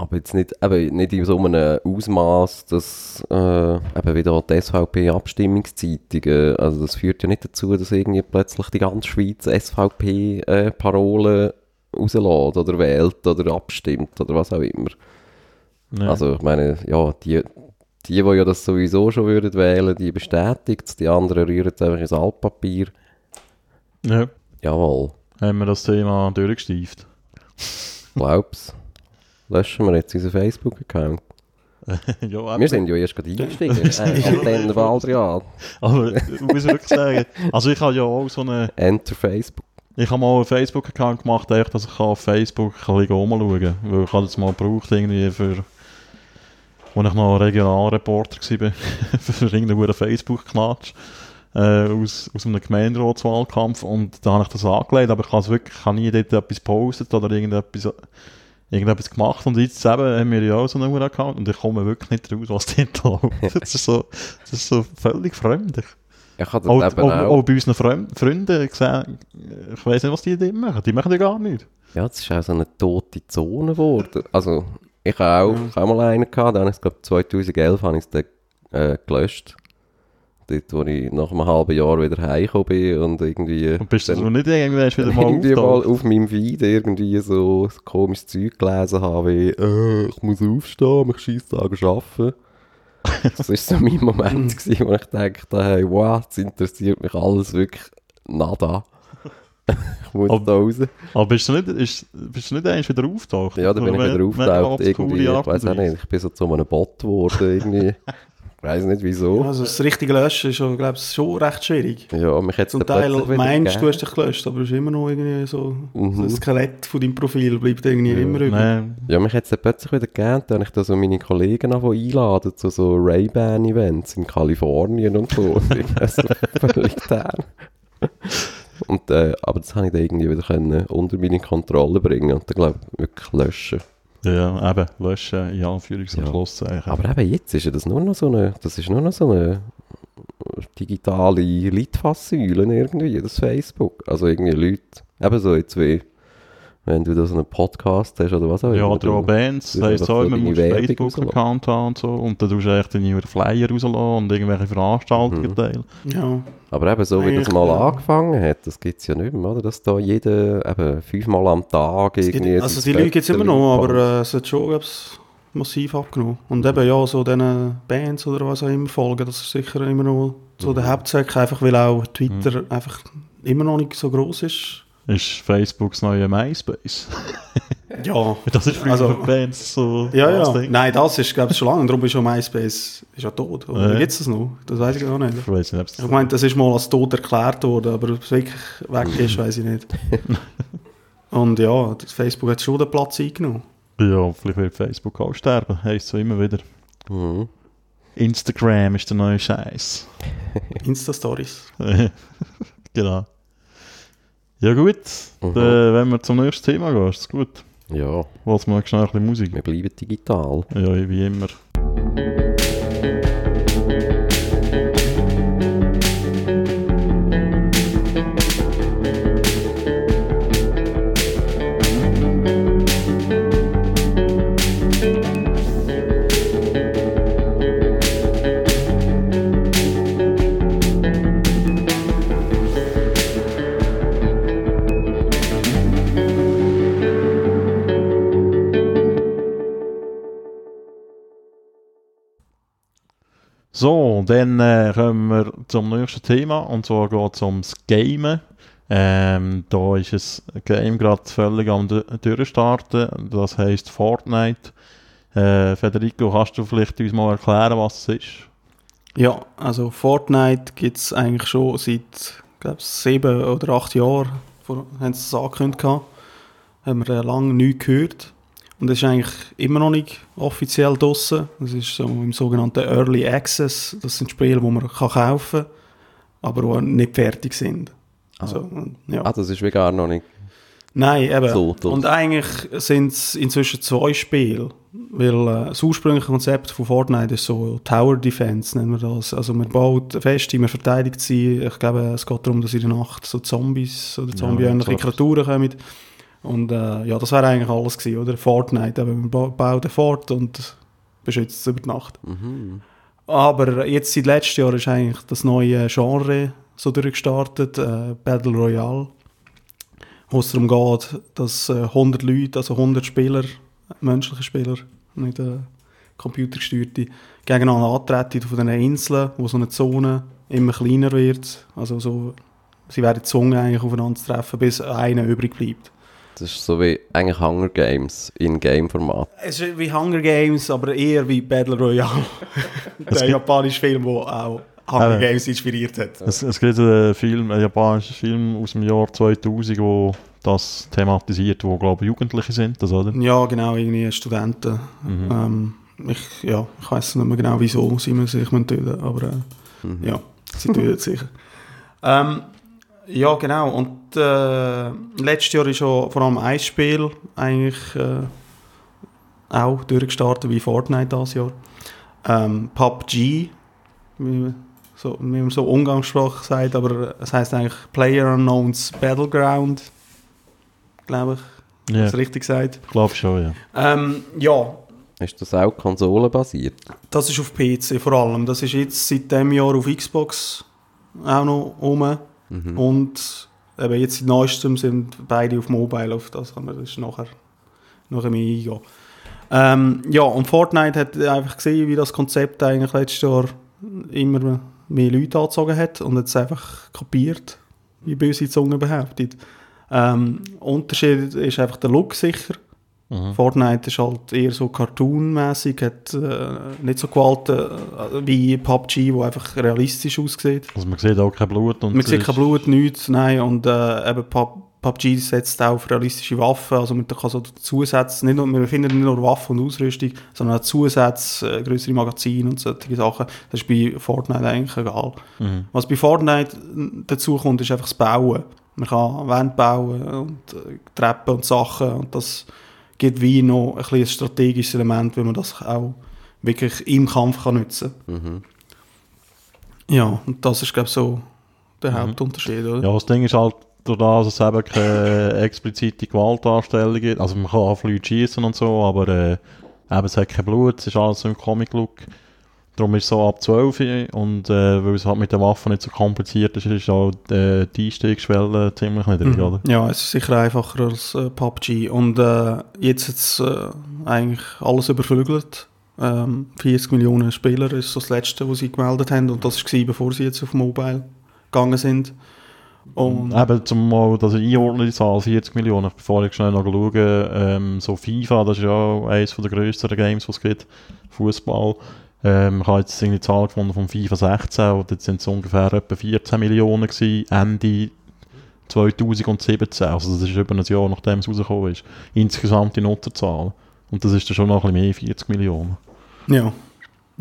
Aber jetzt nicht, eben nicht in so einem Ausmaß, dass äh, eben wieder die SVP-Abstimmungszeitungen, also das führt ja nicht dazu, dass irgendwie plötzlich die ganze Schweiz SVP-Parolen rauslässt oder wählt oder abstimmt oder was auch immer. Ja. Also ich meine, ja, die, die, die ja das sowieso schon würden wählen, die bestätigt es, die anderen rühren es einfach ins Altpapier. ja. Jawohl, Haben wir das Thema durchgesteift. glaub's. Löschen wir jetzt unseren Facebook-Account. ja. Wir sind ja erst gerade eingestiegen. äh, Antenne Baldrian. Aber ich muss wirklich sagen, also ich habe ja auch so eine, Enter Facebook. ich habe mal einen Facebook-Account gemacht, echt, dass ich auf Facebook ein bisschen rumschauen kann. Weil ich habe das mal gebraucht irgendwie für, als ich noch Regionalreporter war, für irgendeinen Facebook-Knatsch. Äh, aus, aus einem Gemeinderatswahlkampf und da habe ich das angelegt, aber ich habe wirklich, ich nie dort etwas gepostet oder irgendetwas, irgendetwas gemacht und jetzt eben haben wir ja auch so einen Account und ich komme wirklich nicht raus, was dort läuft. das, ist so, das ist so völlig fremd. Ich habe das Auch, eben auch, auch. auch bei unseren Freund, Freunden gesehen, ich weiß nicht, was die dort machen. Die machen ja gar nichts. Ja, das ist auch so eine tote Zone geworden. Also, ich habe auch, habe auch mal einen gehabt, dann habe ich glaube 2011 habe ich es dann, äh, gelöscht. Dort, wo ich nach einem halben Jahr wieder heimgekommen bin und irgendwie... Und bist du so nicht irgendwann wieder mal irgendwie mal auf meinem Feed irgendwie so, so komisches Zeug gelesen habe, wie äh, ich muss aufstehen, mich scheiss Tage arbeiten. Das war so mein Moment, gewesen, wo ich dachte, hey, wow, das interessiert mich alles wirklich nada. Ich muss Aber- da raus. Aber bist du nicht, ist, bist du nicht einmal wieder auftaucht? Ja, da bin ich wieder obskure Irgendwie, ich weiß auch nicht, ich bin so zu einem Bot geworden irgendwie. ich weiß nicht wieso. Also das richtige Löschen ist schon, glaube ich, schon recht schwierig. Ja, mich hat Zum Teil meinst du, du hast dich gelöscht, aber es ist immer noch irgendwie so, Mhm. so ein Skelett von deinem Profil bleibt irgendwie immer übrig. Nein, Ja, mich hat es dann plötzlich wieder gegeben, da habe ich da so meine Kollegen einladen zu so Ray-Ban-Events in Kalifornien und so. Ich also völlig dann. Und, äh, aber das habe ich dann irgendwie wieder können unter meine Kontrolle bringen und dann glaube ich wirklich löschen. ja, eben, löschen, in Anführungs- und Ja. Schlusszeichen. Aber eben jetzt ist ja das nur noch so eine, das ist nur noch so eine digitale Litfaßsäule irgendwie, das Facebook. Also irgendwie Leute, eben so jetzt wie, wenn du da so einen Podcast hast oder was auch ja, immer, oder auch Bands, du heisst auch so musst Werbung Facebook-Account haben und so. Und dann tust du echt deine Flyer rauslassen und irgendwelche Veranstaltungen Mhm. teilen. Ja. Aber eben so, wie das mal ja. angefangen hat, das gibt es ja nicht mehr, oder? Dass da jeder eben fünfmal am Tag Es gibt, irgendwie... also die Leute gibt es immer noch, aber äh, es hat schon glaub's, massiv abgenommen. Und eben ja, so diesen Bands oder was auch immer folgen, das ist sicher immer noch so Mhm. der Hauptzweck, einfach weil auch Twitter einfach immer noch nicht so groß ist. Ist Facebooks neue MySpace. Ja, das ist für Also- Bands so ja, ja. Nein, das ist glaube ich schon lange, darum ist schon MySpace ist ja tot. Oder Ja. gibt es das noch? Das weiß ich gar nicht. Ich weiß nicht, Ich meine, das ist mal als tot erklärt worden, aber ob es wirklich weg ist, weiß ich nicht. Und ja, das Facebook hat schon den Platz eingenommen. Ja, vielleicht wird Facebook auch sterben, heisst so immer wieder. Mhm. Instagram ist der neue Scheiß. Insta-Stories. genau. Ja gut, Mhm. dann, wenn wir zum nächsten Thema gehen, ist es gut. Ja, Was mal schnell ein bisschen Musik. wir bleiben digital. Ja, wie immer. So, dann äh, kommen wir zum nächsten Thema und zwar geht es ums Gamen. Ähm, da ist ein Game gerade völlig am Du- Durchstarten, das heisst Fortnite. Äh, Federico, kannst du vielleicht uns mal erklären, was es ist? Ja, also Fortnite gibt es eigentlich schon seit, glaube sieben oder acht Jahren. Vor, haben sie es angekündigt. Haben wir äh, lange nichts gehört. Und es ist eigentlich immer noch nicht offiziell draussen. Es ist so im sogenannten Early Access. Das sind Spiele, die man kann kaufen kann, aber die nicht fertig sind. Also, ja. Ah, das ist wie gar noch nicht Nein, eben. so. das- Und eigentlich sind es inzwischen zwei Spiele. Weil äh, das ursprüngliche Konzept von Fortnite ist so Tower Defense, nennen wir das. Also man baut fest, man verteidigt sie. Ich glaube, es geht darum, dass in der Nacht so Zombies oder zombie-ähnliche exakt. Kreaturen kommen. Und äh, ja, das wäre eigentlich alles gewesen, oder? Fortnite, eben, man ba- baut ein Fort und beschützt es über die Nacht. Mhm. Aber jetzt seit letztem Jahr ist eigentlich das neue Genre so durchgestartet, äh, Battle Royale. wo es darum geht, dass äh, 100 Leute, also 100 Spieler, menschliche Spieler, nicht äh, computergesteuerte, gegeneinander antreten auf diesen Inseln, wo so eine Zone immer kleiner wird. Also so, sie werden gezwungen, eigentlich aufeinander zu treffen, bis einer übrig bleibt. Das ist so wie eigentlich Hunger Games in Game-Format. Es ist wie Hunger Games, aber eher wie Battle Royale. Der japanische Film, der auch Hunger Eben. Games inspiriert hat. Es, es gibt einen Film, einen japanischen Film aus dem Jahr 2000, wo das thematisiert, wo glaube ich Jugendliche sind, das oder? Ja, genau, irgendwie Studenten. Mhm. Ähm, ich, ja, ich weiß nicht mehr genau, wieso sie müssen sich töten aber äh, Mhm. ja, sie töten sich. Ähm, ja, genau. Und äh, letztes Jahr ist schon vor allem ein Spiel eigentlich äh, auch durchgestartet wie Fortnite das Jahr. Ähm, PUBG, wie, man so, wie man so Umgangssprache sagt, aber es heißt eigentlich Player Unknowns Battleground, glaube ich, Ja, das richtig gesagt. ich glaube schon, ja. Ähm, ja, Ist das auch konsolenbasiert? das ist auf PC vor allem. Das ist jetzt seit dem Jahr auf Xbox auch noch rum. Mhm. Und eben jetzt seit neuestem sind beide auf Mobile. Auf das kann man das nachher, nachher mehr eingehen. Ähm, ja, und Fortnite hat einfach gesehen, wie das Konzept eigentlich letztes Jahr immer mehr Leute angezogen hat und hat es einfach kapiert, wie böse Zunge behauptet. Ähm, Unterschied ist einfach der Look sicher. Mhm. Fortnite ist halt eher so cartoonmäßig, hat äh, nicht so Gewalt äh, wie PUBG, wo einfach realistisch aussieht. Also man sieht auch kein Blut. Und Man sieht kein Blut, nichts, nein, und äh, eben Pub- PUBG setzt auch auf realistische Waffen, also man kann so Zusätze, nicht nur, wir finden nicht nur Waffen und Ausrüstung, sondern auch Zusätze, äh, größere Magazine und solche Sachen. Das ist bei Fortnite eigentlich egal. Mhm. Was bei Fortnite dazu kommt, ist einfach das Bauen. Man kann Wände bauen und äh, Treppen und Sachen und das gibt wie noch ein, bisschen ein strategisches Element, wenn man das auch wirklich im Kampf kann nutzen Mhm. Ja, und das ist glaube ich so der Mhm. Hauptunterschied, oder? Ja, das Ding ist halt, durch das, dass es eben keine explizite Gewaltdarstellung gibt. Also man kann auf Leute schießen und so, aber äh, eben, es hat kein Blut, es ist alles so im Comic-Look. Darum ist es so ab 12 und äh, weil es halt mit den Waffen nicht so kompliziert ist, ist auch äh, die Einstiegsschwelle ziemlich niedrig, Mhm. oder? Ja, es ist sicher einfacher als äh, PUBG. Und äh, jetzt hat es äh, eigentlich alles überflügelt. Ähm, 40 Millionen Spieler ist so das Letzte, was sie gemeldet haben. Und das war, bevor sie jetzt auf Mobile gegangen sind. Und Eben, zum mal das einordnen, die Zahl 40 Millionen, bevor ich schnell noch schaue, ähm, so FIFA, das ist ja auch eines der grössten Games, die es gibt, Fußball. Ähm, ich habe jetzt eine Zahl gefunden von FIFA 16, und jetzt sind es ungefähr etwa 14 Millionen gewesen, Ende 2017, also das ist über ein Jahr nachdem es rausgekommen ist. Insgesamt die Nutzerzahl. Und das ist dann schon noch ein bisschen mehr, 40 Millionen. ja.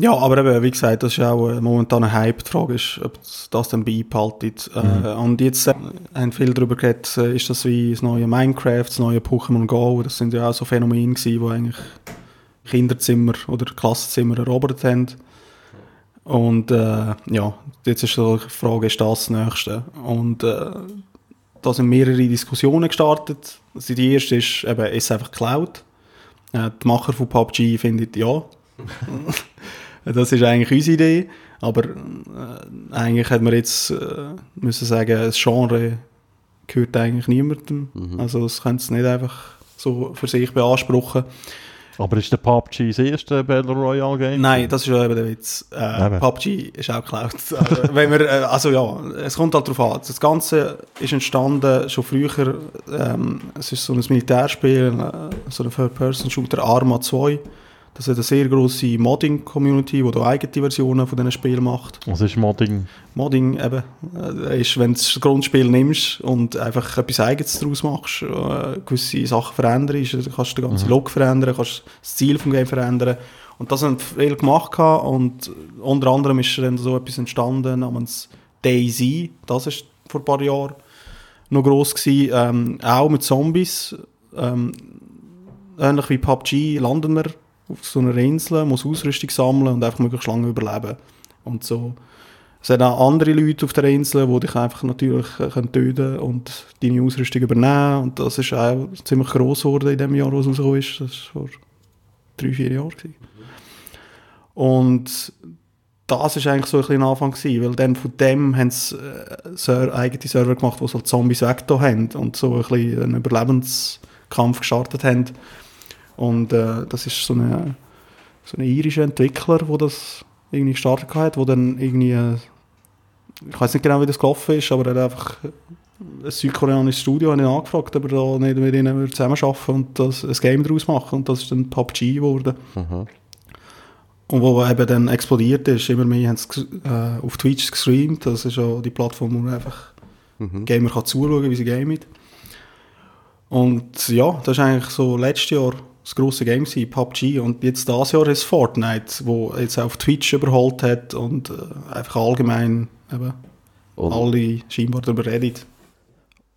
Ja, aber eben, wie gesagt, das ist auch äh, momentan eine Hype. Die Frage ist, ob das dann beibehaltet. Äh, und jetzt äh, haben viele darüber geredet, äh, ist das wie das neue Minecraft, das neue Pokémon Go. Das sind ja auch so Phänomene gewesen, die eigentlich Kinderzimmer oder Klassenzimmer erobert haben. Und äh, ja, jetzt ist die Frage, ist das das Nächste? Und äh, da sind mehrere Diskussionen gestartet. Also die erste ist eben, ist es einfach Cloud? Äh, die Macher von PUBG finden ja. das ist eigentlich unsere Idee. Aber äh, eigentlich hat man jetzt äh, müssen sagen, das Genre gehört eigentlich niemandem. Mhm. Also das können sie nicht einfach so für sich beanspruchen. Aber ist der PUBG das erste Battle Royale Game? Nein, das ist ja eben der Witz. Äh. PUBG ist auch Cloud. Also, wenn wir, äh, also ja, es kommt halt darauf an. Das Ganze ist entstanden schon früher. Ähm, es ist so ein Militärspiel, äh, so ein Third-Person-Shooter Arma 2. Das hat eine sehr grosse Modding-Community, die da eigene Versionen von diesen Spielen macht. Was ist Modding? Modding eben, äh, ist, wenn du das Grundspiel nimmst und einfach etwas Eigenes daraus machst, äh, gewisse Sachen veränderst, kannst du den ganzen Mhm. Log verändern, kannst das Ziel vom Game verändern. Und das haben viele gemacht und unter anderem ist dann so etwas entstanden namens DayZ, das ist vor ein paar Jahren noch gross gewesen, ähm, auch mit Zombies, ähm, ähnlich wie PUBG landen wir auf so einer Insel, muss Ausrüstung sammeln und einfach möglichst lange überleben. Und so es sind auch andere Leute auf der Insel, die dich einfach natürlich äh, können töten und deine Ausrüstung übernehmen. Und das ist auch ziemlich gross geworden in dem Jahr, wo es rausgekommen ist. Das war vor drei, vier Jahren. Und das ist eigentlich so ein bisschen Anfang gewesen, weil dann von dem haben sie äh, eigene Server gemacht, die so Zombies weggetan haben und so ein bisschen einen Überlebenskampf gestartet haben. Und äh, das ist so eine so ein irischer Entwickler, der das irgendwie gestartet hat, wo dann irgendwie, äh, ich weiß nicht genau, wie das gelaufen ist, aber er hat einfach ein südkoreanisches Studio hat ihn angefragt, ob er da nicht mit ihnen zusammenarbeiten und das, ein Game daraus machen. Und das ist dann PUBG geworden. Mhm. Und wo eben dann explodiert ist, immer mehr haben sie äh, auf Twitch gestreamt. Das ist ja die Plattform, wo man einfach Mhm. Gamer kann zuschauen, wie sie gamen. Und ja, das ist eigentlich so letztes Jahr das grosse Game gewesen, PUBG. Und jetzt dieses Jahr ist Fortnite, wo jetzt auch auf Twitch überholt hat und äh, einfach allgemein eben Und, alle scheinbar darüber reden.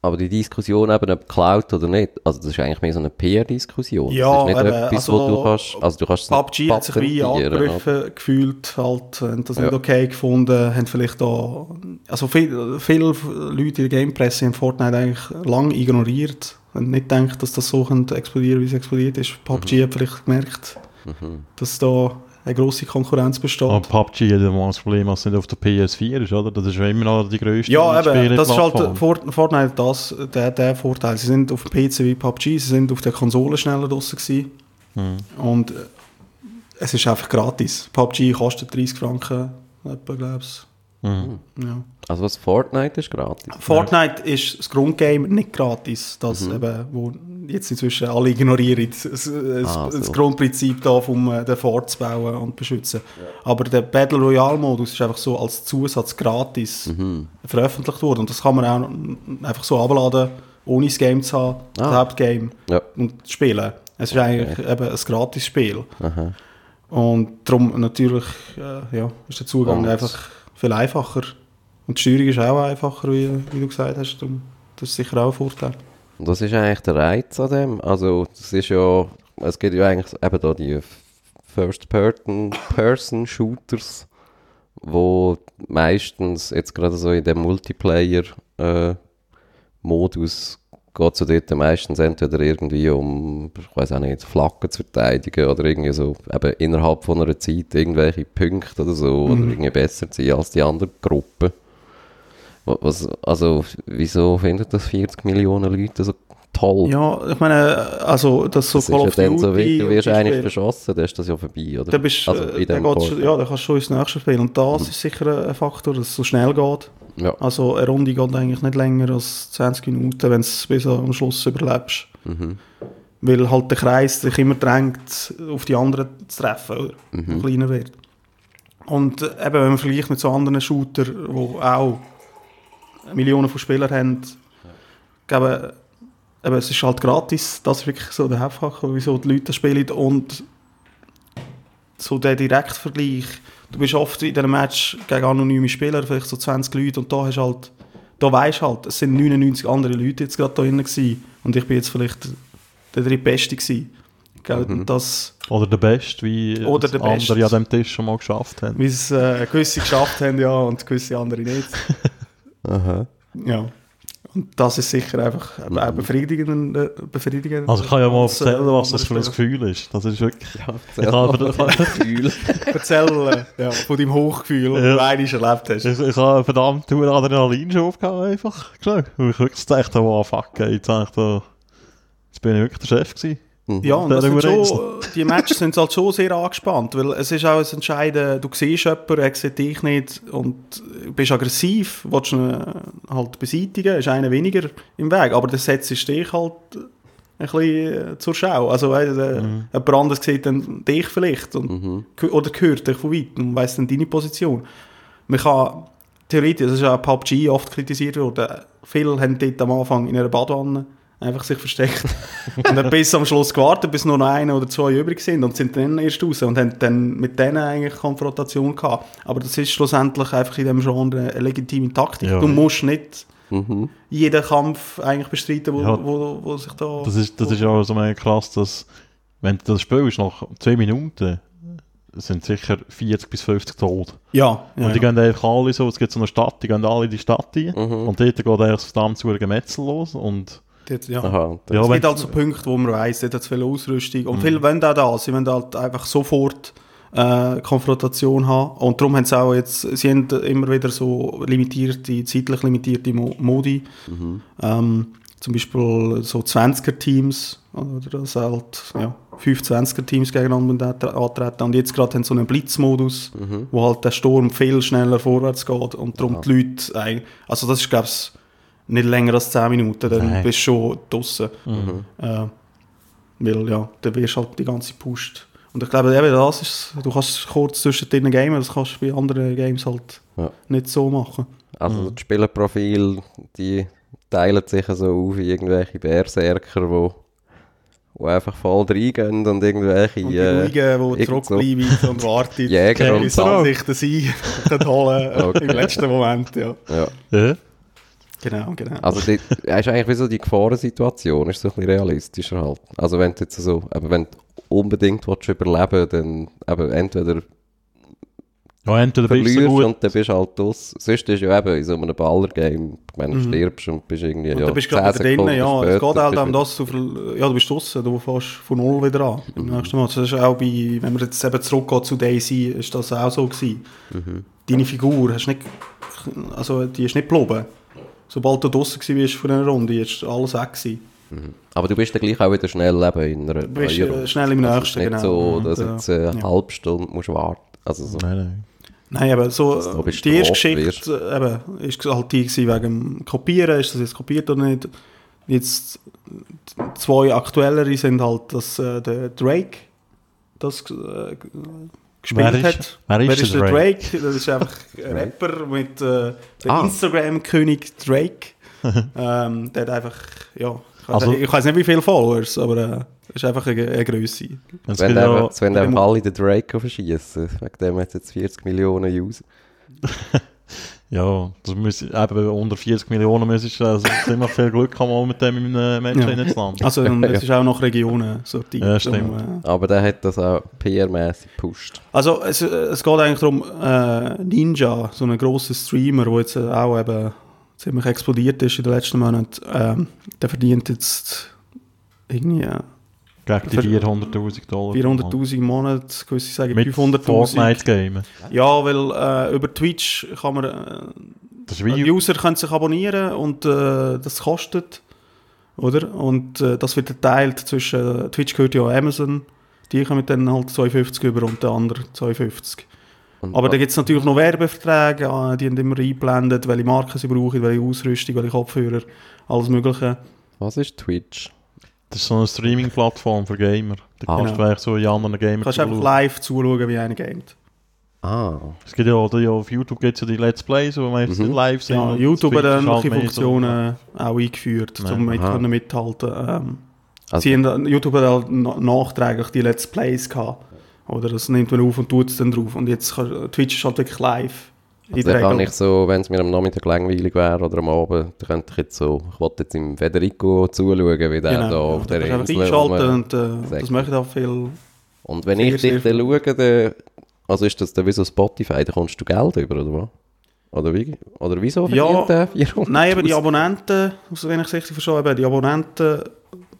aber die Diskussion eben, ob Cloud oder nicht, also das ist eigentlich mehr so eine PR-Diskussion. Ja, das ist nicht eben, etwas, also wo du kannst, also du kannst PUBG hat sich wie angegriffen gefühlt, halt, haben das Ja. nicht okay gefunden, haben vielleicht da, also viel, viele Leute in der Gamepresse haben Fortnite eigentlich lange ignoriert und nicht gedacht, dass das so könnte explodieren, wie es explodiert ist. PUBG Mhm. hat vielleicht gemerkt, dass da eine grosse Konkurrenz besteht. Aber PUBG hat das Problem, dass es nicht auf der PS4 ist, oder? Das ist ja immer noch die grösste Ja, eben, das ist halt Fortnite das, der, der Vorteil. Sie sind auf dem PC wie PUBG, sie sind auf der Konsole schneller draussen gewesen. Mhm. Und äh, es ist einfach gratis. PUBG kostet 30 Franken, etwa, glaub's. Mhm. Ja. Also was Fortnite ist gratis. Fortnite ist das Grundgame nicht gratis, das Mhm. eben, wo jetzt inzwischen alle ignorieren. Das, das, Ah, das so. Grundprinzip da, um äh, den Fort zu bauen und beschützen. Aber der Battle Royale Modus ist einfach so als Zusatz gratis Mhm. veröffentlicht worden. Und das kann man auch einfach so abladen, ohne das Game zu haben, das Ah. Hauptgame, Ja. und spielen. Es ist eigentlich eben ein Gratis-Spiel. Aha. Und darum natürlich äh, ja, ist der Zugang Und- einfach viel einfacher. Und die Steuerung ist auch einfacher, wie, wie du gesagt hast. Darum, das ist sicher auch ein Vorteil. Und das ist eigentlich der Reiz an dem. Also, das ist ja, es gibt ja eigentlich eben da die First-Person-Shooters, wo meistens jetzt gerade so in dem Multiplayer-Modus geht es dort meistens entweder irgendwie um, ich weiß auch nicht, Flaggen zu verteidigen oder irgendwie so eben innerhalb von einer Zeit irgendwelche Punkte oder so oder irgendwie besser zu sein als die andere Gruppe. Wa- Was, also, wieso finden das 40 Millionen Leute so toll? Ja, ich meine, also das so das ist ja dann so, du wirst eigentlich verschossen, dann ist das ja vorbei, oder? Da bist, also, äh, in dann ja, dann kannst du schon ins nächste spielen. Und das ist sicher ein Faktor, dass es so schnell geht. Ja. Also eine Runde geht eigentlich nicht länger als 20 Minuten, wenn du es bis am Schluss überlebst. Mhm. Weil halt der Kreis sich immer drängt, auf die anderen zu treffen, oder? Mhm. kleiner wird. Und eben, wenn man vergleicht mit so anderen Shootern, die auch Millionen von Spielern haben, glaube, eben, es ist halt gratis, das ist wirklich so der Hauptfaktor, wieso die Leute spielen und so der Direktvergleich, du bist oft in einem Match gegen anonyme Spieler, vielleicht so 20 Leute und da hast halt, da weisst halt, es sind 99 andere Leute jetzt gerade da drin gewesen und ich bin jetzt vielleicht der drittbeste gewesen. Gell, Mhm. Das, Oder der Beste, wie Oder der andere Beste. an dem Tisch schon mal geschafft haben. wie es äh, gewisse geschafft haben, ja, und gewisse andere nicht. Aha. Ja. Und das ist sicher einfach eben auch befriedigend. äh, befriedigend Also ich kann ja mal als, äh, erzählen, was das für ein Gefühl ist. Das ist wirklich... Ja, Ich habe erzähl mal Gefühl. Erzähl äh, ja, von deinem Hochgefühl, das Ja. du einmal erlebt hast. Ich, ich habe verdammt hohen Adrenalinschub gehabt, einfach. Genau. Weil ich wirklich gedacht habe, wow, fuck, ey, jetzt, ich da, jetzt bin ich wirklich der Chef gewesen. Ja, und das sind schon, die Matches sind halt schon sehr angespannt, weil es ist auch ein Entscheiden, du siehst jemanden, er sieht dich nicht und bist aggressiv, willst ihn äh, halt beseitigen, ist einer weniger im Weg, aber dann setzt dich halt ein bisschen äh, zur Schau. Also weißt, äh, Mhm. jemand anderes sieht dann dich vielleicht und, Mhm. oder hört dich von weitem und weiss dann deine Position. Man kann theoretisch, das ist auch PUBG oft kritisiert worden, viele haben dort am Anfang in einer Badwanne einfach sich versteckt und dann bis am Schluss gewartet, bis nur noch einer oder zwei übrig sind und sind dann erst raus und haben dann mit denen eigentlich Konfrontation gehabt. Aber das ist schlussendlich einfach in dem Genre eine legitime Taktik. Ja. Du musst nicht Mhm. jeden Kampf eigentlich bestreiten, wo, Ja. wo, wo sich da... Das ist, das ist ja so mega krass, dass, wenn du das spielst, nach zwei Minuten, sind sicher 40 bis 50 tot. ja, ja, und die ja. gehen einfach alle so, es gibt so eine Stadt, die gehen alle in die Stadt rein. Mhm. Und dort geht eigentlich das verdammt zu Gemetzel los. Und Dort, ja. Aha, das, Ja, es gibt also Punkte, wo man weiss, dort hat es viel Ausrüstung. Und Mhm. viele wollen auch das. Sie wollen halt einfach sofort äh, Konfrontation haben. Und darum haben sie auch jetzt, sie haben immer wieder so limitierte, zeitlich limitierte Mo Modi. Ähm, zum Beispiel so 20er-Teams, oder dass halt, ja, 5 20er-Teams gegeneinander antreten. Und jetzt gerade haben sie so einen Blitzmodus, wo halt der Sturm viel schneller vorwärts geht und darum die Leute, also das ist, glaube ich, nicht länger als 10 Minuten, dann Nein. bist du schon draussen. Äh, weil, ja, dann wirst du halt die ganze Pusht. Und ich glaube, eben das ist, du kannst kurz zwischen den gamen, das kannst du bei anderen Games halt Ja. nicht so machen. Also die Spielerprofile, die teilen sich so auf wie irgendwelche Berserker, wo, wo einfach voll reingehen und irgendwelche Und die äh, Ruhigen, die irgend so zurückbleiben und warten, Jäger und den Sieg können holen Okay. im letzten Moment. Ja. ja. Ja. Genau, genau. Also die, ja, ist eigentlich wie so die Gefahrensituation, ist so ein bisschen realistischer halt. Also wenn du jetzt so, aber wenn du unbedingt willst überleben dann eben entweder Ja, entweder bist du verlierst und dann bist du halt aus. Sonst ist ja eben in so einem Baller-Game, wenn du stirbst und bist irgendwie Und ja, dann bist du gerade 10 wieder drinnen, ja. Es später geht halt bist um du- das, du, ver- ja, du bist draussen, du fährst von null wieder an im nächsten Mal. Das ist auch bei, wenn man jetzt eben zurückgeht zu Daisy, ist das auch so gewesen. Deine Figur hast nicht, also die ist nicht geblieben. Sobald du draussen warst von einer Runde, ist alles weg gewesen. Aber du bist dann gleich auch wieder schnell eben in einer Du bist äh, schnell im Also nächsten, ist nicht genau. so, dass äh, du jetzt eine ja. halbe Stunde musst warten Also so. Nein, nein. Nein, aber so, du äh, bist die erste Geschichte äh, eben, ist halt die gewesen wegen dem Kopieren, ist das jetzt kopiert oder nicht. Jetzt äh, zwei aktuellere sind halt, dass äh, der Drake das äh, gespielt Wer ist- hat. wer ist der der Drake? Drake? Das ist einfach ein Rapper mit äh, Ah. Instagram-König Drake. ähm, der hat einfach, ja, ich weiß, Also- ich weiß nicht wie viele Followers, aber äh, ist einfach eine, eine Größe. Es Wenn gibt der einfach, wenn der alle den Drake verschießen, wegen dem hat es jetzt 40 Millionen User. ja, das muss, eben unter 40 Millionen müsstest also ziemlich viel Glück haben, mit dem in einem Match Ja. reinzulanden. Also und es ist auch nach Regionen sortiert. Ja, stimmt. Darum, äh, Aber der hat das auch PR-mäßig gepusht. Also es, es geht eigentlich darum, äh, Ninja, so ein grosser Streamer, der jetzt auch eben ziemlich explodiert ist in den letzten Monaten, ähm, der verdient jetzt irgendwie äh, Gegen die 400'000 Dollar. 400'000 im Monat, gewisse sagen Mit 500'000. Fortnite-Game. Ja, weil äh, über Twitch kann man, äh, Das ist die wie... User können sich abonnieren und äh, das kostet, oder? Und äh, das wird geteilt zwischen, Twitch gehört ja Amazon, die kommen dann halt 250 über und der andere 250. Und Aber da gibt es natürlich noch Werbeverträge, äh, die haben immer eingeblendet, welche Marken sie brauchen, welche Ausrüstung, welche Kopfhörer, alles Mögliche. was ist Twitch? Das ist so eine Streaming-Plattform für Gamer. Da Ah. kannst du eigentlich so in anderen Gamer Du kannst einfach live zuschauen, wie einer gamet. Ah, Es gibt ja, die, auf YouTube gibt es ja die Let's Plays, wo man Mhm. live sind. Ja, YouTube hat ist halt ähnliche mehr so- Funktionen auch eingeführt, um mit, können mithalten. Ähm, also, sie haben, YouTube hat halt na- nachträglich die Let's Plays gehabt. Oder das nimmt man auf und tut es dann drauf. Und jetzt kann, Twitch ist halt wirklich live. Also dann kann ich so, wenn es mir am Nachmittag langweilig wäre oder am Abend, dann könnte ich jetzt so, ich wollte jetzt im Federico zuschauen, wie der Genau, da ja, auf da der Insel einschalten und äh, das machen auch viel. Und wenn ich dich dann schaue, dann, also ist das dann wie so Spotify, dann kommst du Geld über, oder was? Oder, wie, oder wieso Ja, verdient der 400'000? Nein, aber die Abonnenten, also wenn ich es richtig verstehe, eben die Abonnenten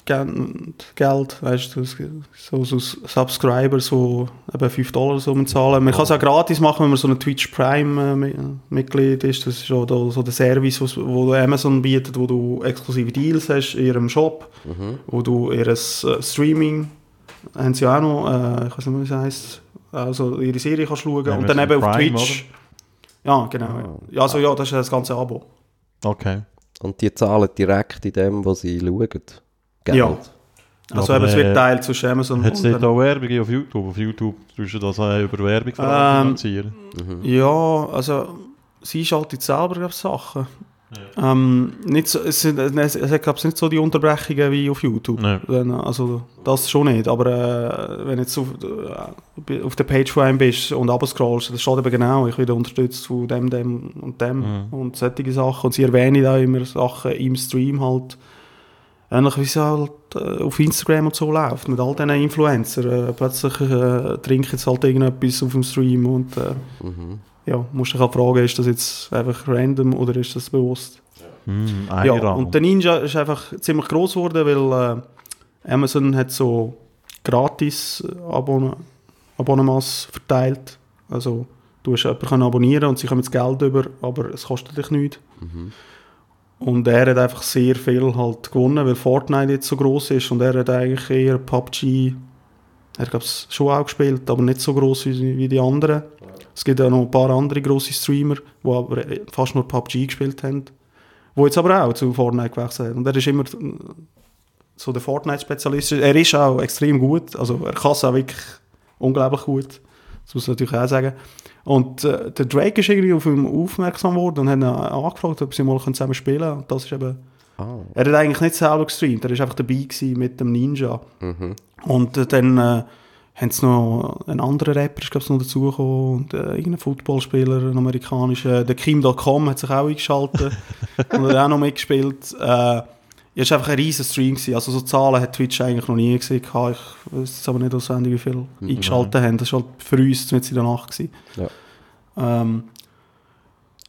Geld, weißt du, so, so Subscribers, so eben 5 Dollar so man zahlen. Man kann es auch gratis machen, wenn man so ein Twitch Prime äh, ist. Das ist so, da, so der Service, wo Amazon bietet, wo du exklusive Deals hast in ihrem Shop, wo du ihr äh, Streaming, haben sie auch noch, äh, ich weiß nicht, wie es heisst, also ihre Serie kannst schauen und dann eben auf Prime, Twitch. Ja, genau. Ja, also ja, das ist das ganze Abo. Okay. Und die zahlen direkt in dem, was sie schauen. Geld. Ja. Also Aber, eben, es äh, wird teilt zwischen Amazon Hat es dann, auch Werbung auf YouTube? Auf YouTube tust du das auch über Werbung Ähm, finanzieren? Ja, also sie schaltet selber glaub, ich, Sachen. Ähm, nicht so, es, sind- es, es hat glaube ich nicht so die Unterbrechungen wie auf YouTube. Nein. Also das schon nicht, aber äh, wenn du jetzt auf, äh, auf der Page von einem bist und abscrollst, das steht eben genau, ich werde unterstützt von dem, dem und dem Mhm. und solche Sachen. Und sie erwähnen auch immer Sachen im Stream halt, ähnlich wie es halt äh, auf Instagram und so läuft, mit all diesen Influencern. Äh, plötzlich äh, trinken jetzt halt irgendetwas auf dem Stream und äh, Mhm. ja, musst dich halt fragen, ist das jetzt einfach random oder ist das bewusst? Hm, Ja, Eier und der Ninja ist einfach ziemlich groß geworden, weil äh, Amazon hat so gratis äh, Abon Abonnements verteilt. Also du hast jemanden können abonnieren und sie kommen das Geld über, aber es kostet dich nichts. Mhm. Und er hat einfach sehr viel halt gewonnen, weil Fortnite jetzt so groß ist und er hat eigentlich eher PUBG, er hat es schon auch gespielt, aber nicht so groß wie, wie die anderen. Es gibt auch noch ein paar andere grosse Streamer, die aber fast nur PUBG gespielt haben, die jetzt aber auch zu Fortnite gewechselt haben. Und er ist immer äh, so der Fortnite-Spezialist. Er ist auch extrem gut, also er kann es auch wirklich unglaublich gut. Das muss man natürlich auch sagen. Und äh, der Drake ist irgendwie auf ihn aufmerksam geworden und hat ihn angefragt, ob sie mal zusammen spielen können. Und das ist eben... Ah. Er hat eigentlich nicht selber gestreamt, er war einfach dabei gewesen mit dem Ninja. Mhm. Und äh, dann äh, haben sie noch einen anderen Rapper, ist, ich, noch dazugekommen und äh, irgendein Footballspieler, ein amerikanischer. Der Kim.com hat sich auch eingeschaltet und hat auch noch mitgespielt. Äh, es war einfach ein riesen Stream. Gewesen. Also so Zahlen hat Twitch eigentlich noch nie gesehen. Ich weiß jetzt aber nicht auswendig, wie viele eingeschaltet haben. Das war halt für uns mit in der Nacht. Gewesen. Ja. Ähm,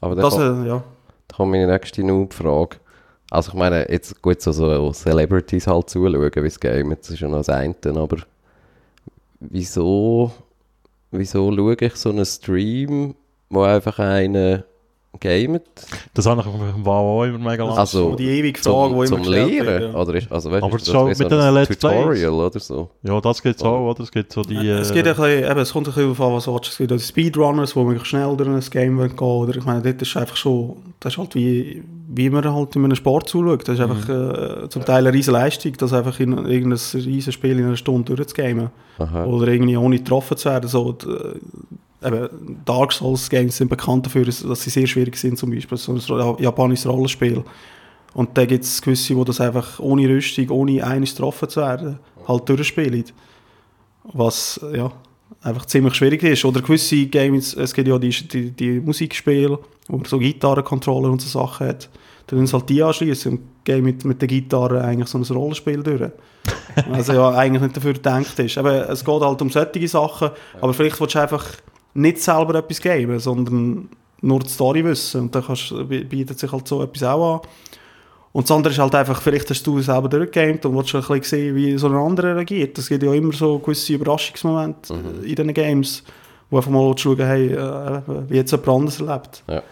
Aber da das, kommt, äh, ja. da kommt meine nächste Noob-Frage. Also ich meine, jetzt gut so, so Celebrities halt zuschauen, wie es game, das ist ja noch das eine, aber wieso, wieso schaue ich so einen Stream, wo einfach einer gamet? Das habe ich auf dem WoW immer mega lang. Also, die ewige Frage, zum, die zum immer wird, Lehren? ja. Oder ist, also, weißt, Aber ist das so mit ein den Let's Tutorial oder so? ja, das geht auch, oder? Es gibt so die... Es, äh, geht ein bisschen, eben, es kommt ein bisschen darauf an, was du. Es gibt auch die Speedrunners, die wirklich schnell durch ein Game gehen wollen. Oder ich meine, dort ist einfach schon, das ist halt wie, wie man halt in einem Sport zuschaut. Das ist einfach äh, zum Teil eine riesen Leistung, das einfach in irgendein riesen Spiel in einer Stunde durchzugamen. Aha. Oder irgendwie ohne getroffen zu werden. So, d- äh, eben, Dark Souls Games sind bekannt dafür, dass sie sehr schwierig sind, zum Beispiel so ein japanisches Rollenspiel. Und da gibt es gewisse, die das einfach ohne Rüstung, ohne eines getroffen zu werden, halt durchspielen. Was, ja, einfach ziemlich schwierig ist. Oder gewisse Games, es gibt ja die, die, die Musikspiele, wo man so Gitarrencontroller und so Sachen hat. Dann müssen sie halt die anschließen und gehen mit, mit der Gitarre eigentlich so ein Rollenspiel durch. also ja, eigentlich nicht dafür gedacht ist. Aber es geht halt um solche Sachen, aber vielleicht willst du einfach nicht selber etwas geben, sondern nur die Story wissen. Und dann kannst, bietet sich halt so etwas auch an. Und das andere ist halt einfach, vielleicht hast du selber durchgegamed und willst schon ein bisschen sehen, wie so ein anderer reagiert. Es gibt ja immer so gewisse Überraschungsmomente äh, in diesen Games, wo einfach mal schauen, hey, äh, wie jetzt jemand anderes erlebt. Ja.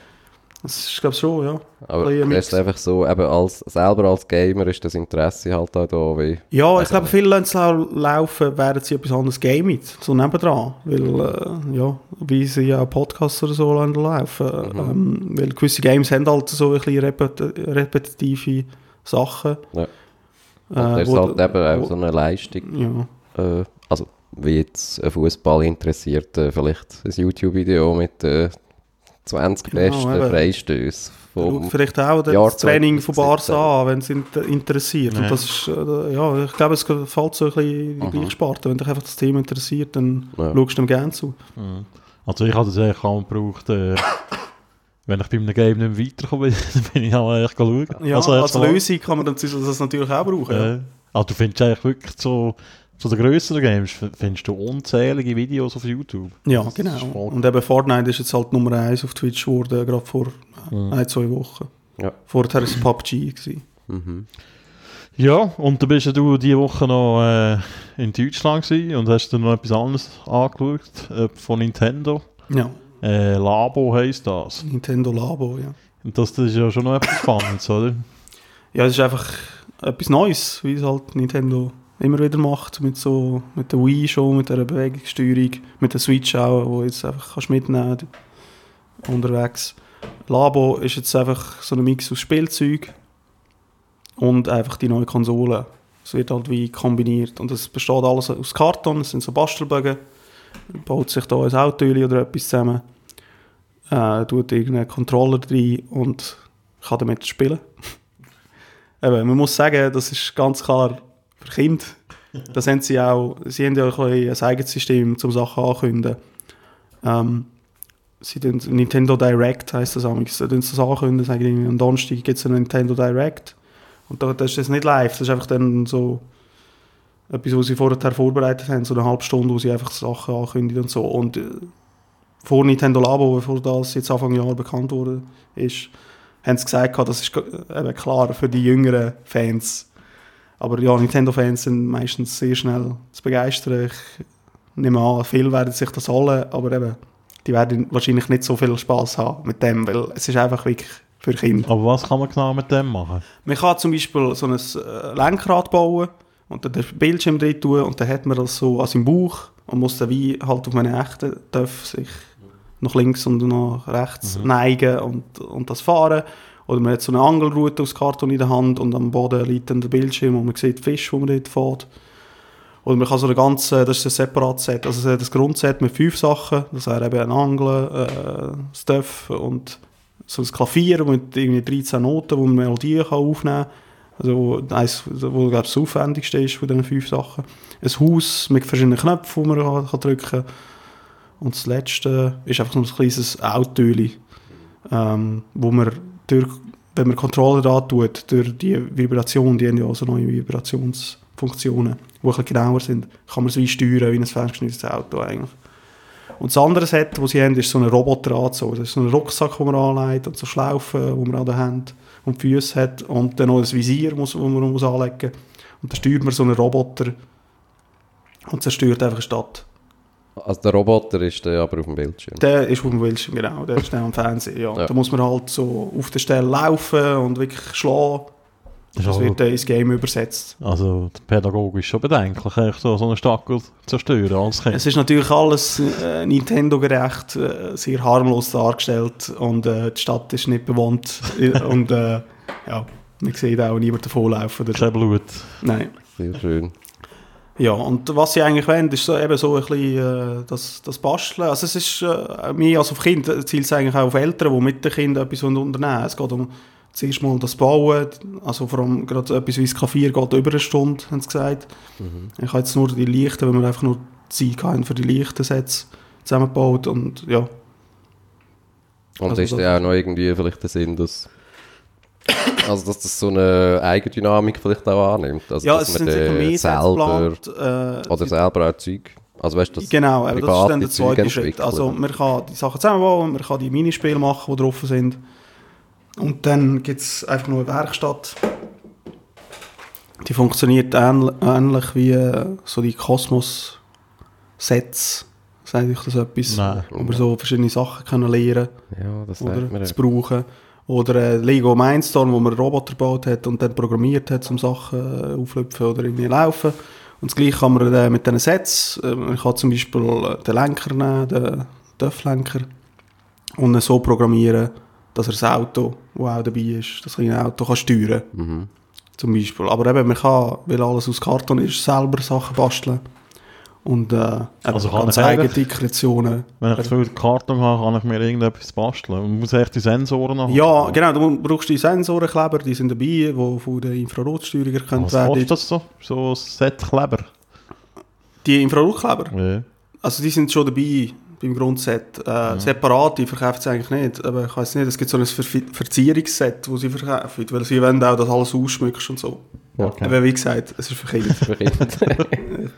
Das ist, glaube ich, schon, ja. Aber Ein ist einfach so, eben als, selber als Gamer ist das Interesse halt auch da, wie... Ja, ich Also- glaube, viele lassen es lau- laufen, während sie etwas anderes gamen, so nebendran. Weil, äh, ja, wie sie ja auch Podcasts oder so laufen. Ähm, weil gewisse Games haben halt so ein bisschen repet repetitive Sachen. Ja. Äh, Und das ist wo- halt eben auch wo- so eine Leistung. Ja. Äh, also, wie jetzt ein Fußball interessiert, äh, vielleicht ein YouTube-Video mit äh, 20 Genau, besten eben. Vom- vielleicht auch Jahr das Training von 2017. Barca an, wenn es inter interessiert. Ja. Und das ist, äh, ja, ich glaube, es fällt so ein bisschen in die gleiche Sparte. Wenn dich einfach das Thema interessiert, dann Ja. schaust du dem gerne zu. Mhm. Also ich habe das eigentlich kaum gebraucht, äh, wenn ich bei einem Game nicht mehr weiterkomme, dann bin ich auch echt schauen. Ja, also, als Lösung kann man dann das natürlich auch brauchen. ja. Äh, also du findest eigentlich wirklich so, so den grösseren Games, findest du unzählige Videos auf YouTube. Ja, Das genau. Und eben Fortnite ist jetzt halt Nummer 1 auf Twitch geworden, gerade vor äh, Mhm. ein, zwei Wochen. Ja. Vorher war es PUBG. Gewesen. Mhm. Ja, und dann bist ja du diese Woche noch äh, in Deutschland gewesen und hast dann noch etwas anderes angeschaut äh, von Nintendo. Ja, Äh, Labo heisst das. Nintendo Labo, ja. Und das, das ist ja schon noch etwas Spannendes, oder? Ja, es ist einfach etwas Neues, wie es halt Nintendo immer wieder macht, mit so, mit der Wii schon, mit der Bewegungssteuerung, mit der Switch auch, wo jetzt einfach kannst mitnehmen unterwegs. Labo ist jetzt einfach so ein Mix aus Spielzeug und einfach die neue Konsole. Es wird halt wie kombiniert und es besteht alles aus Karton, es sind so Bastelbögen, baut sich da ein Auto oder etwas zusammen, äh, tut irgendeinen Controller rein und kann damit spielen. Eben, man muss sagen, das ist ganz klar für Kinder. Das haben sie auch, sie haben ja ein, ein eigenes System, um Sachen ankündigen. Ähm, sie tun, Nintendo Direct heisst das amigs. Sie tun das ankündigen, sagen irgendwie, am Donnerstag gibt es ein Nintendo Direct. Und da, das ist das nicht live, das ist einfach dann so etwas, was sie vorher vorbereitet haben, so eine halbe Stunde, wo sie einfach Sachen ankündigen und so. Und äh, vor Nintendo Labo, bevor das jetzt Anfang Jahr bekannt wurde, ist, haben sie gesagt, das ist ge- eben klar für die jüngeren Fans. Aber ja, Nintendo-Fans sind meistens sehr schnell zu begeistern. Ich nehme an, viele werden sich das holen, aber eben, die werden wahrscheinlich nicht so viel Spaß haben mit dem, weil es ist einfach wirklich für Kinder. Aber was kann man genau mit dem machen? Man kann zum Beispiel so ein äh, Lenkrad bauen und dann den Bildschirm drin tun und dann hat man das so an seinem Bauch und muss dann wie halt auf meine echten darf sich nach links und nach rechts neigen und, und das fahren. Oder man hat so eine Angelroute aus Karton in der Hand und am Boden liegt dann der Bildschirm und man sieht Fische, wo man dort fährt. Oder man kann so eine ganze, das ist ein separates Set, also das Grundset mit fünf Sachen, das wäre eben ein Angeln, äh, Stuff und so ein Klavier mit irgendwie 13 Noten, wo man Melodien kann aufnehmen kann. Also eins, wo glaube das aufwendigste ist von diesen fünf Sachen. Ein Haus mit verschiedenen Knöpfen, die man kann, kann drücken kann. Und das letzte ist einfach so ein kleines Autoli, ähm, wo man durch, wenn man Controller da tut, durch die Vibration, die haben ja so neue Vibrationsfunktionen, die ein genauer sind, kann man es wie steuern, wie ein festgeschnittenes Auto eigentlich. Und das andere Set, das sie haben, ist so ein Roboteranzug. Das ist so ein Rucksack, den man anlegt und so Schlaufen, die man an der Hand und die Füße hat und dann noch ein Visier, das man anlegen muss. Und dann steuert man so einen Roboter und zerstört einfach eine Stadt. Also der Roboter ist der aber auf dem Bildschirm. Der ist auf dem Bildschirm, genau. Der ist dann am Fernsehen, ja. Ja. Da muss man halt so auf der Stelle laufen und wirklich schlagen. Ist Das also, wird dann ins Game übersetzt. also pädagogisch schon bedenklich, echt so, so eine Stadt zu zerstören als Kind. Es ist natürlich alles äh, Nintendo-gerecht, äh, sehr harmlos dargestellt und äh, die Stadt ist nicht bewohnt. und äh, ja, man sieht auch niemand davonlaufen. Oder. Kein Blut. Nein. Sehr schön. Ja, und was sie eigentlich wollen, ist so, eben so ein bisschen äh, das, das Basteln. Also es ist äh, mehr als auf Kinder, zielt es eigentlich auch auf Eltern, die mit den Kindern etwas unternehmen. Es geht um zuerst mal das Bauen, also vor allem gerade etwas wie das Klavier geht über eine Stunde, haben sie gesagt. Ich habe jetzt nur die Lichten, wenn wir einfach nur Zeit hatten für die leichten Sets zusammengebaut und ja. Und Also ist ja auch noch irgendwie vielleicht der Sinn, dass, also dass das so eine Eigendynamik vielleicht auch annimmt. Also ja, dass es man sind mehr Sets selber geplant. Äh, oder selber auch Zeug. Also weißt du, das Genau, aber das ist dann der zweite Schritt. Also man kann die Sachen zusammenbauen, man kann die Minispiele machen, die drauf sind. Und dann gibt es einfach nur eine Werkstatt. Die funktioniert ähnl ähnlich wie äh, so die Kosmos-Sets. Sagt euch das etwas? Nein. Wo man so verschiedene Sachen können lernen ja, das oder zu ja. brauchen. Oder äh, Lego Mindstorm, wo man Roboter gebaut hat und dann programmiert hat, um Sachen äh, auflüpfen oder irgendwie laufen. Und das gleiche kann man äh, mit diesen Sets. Äh, man kann zum Beispiel äh, den Lenker nehmen, den TÜV-Lenker, und ihn so programmieren, dass er das Auto, das auch dabei ist, das kleine Auto kann steuern Mhm. zum Beispiel. Aber eben, man kann, weil alles aus Karton ist, selber Sachen basteln. Und äh, Also ganz eigene Kreationen. Wenn ich zu viel Karton habe, kann ich mir irgendetwas basteln. Man muss echt die Sensoren haben. Ja, genau, du brauchst die Sensorenkleber, die sind dabei, die von der Infrarotsteuerung erkannt Was werden. kostet das so? So ein Set Kleber? Die Infrarotkleber, Ja. also die sind schon dabei beim Grundset. Äh, Separat, die verkauft sie eigentlich nicht. Aber ich weiß nicht, es gibt so ein Ver Verzierungsset, das sie verkaufen, weil sie wollen auch, dass alles ausschmückst und so. Okay. Aber wie gesagt, es ist Kinder.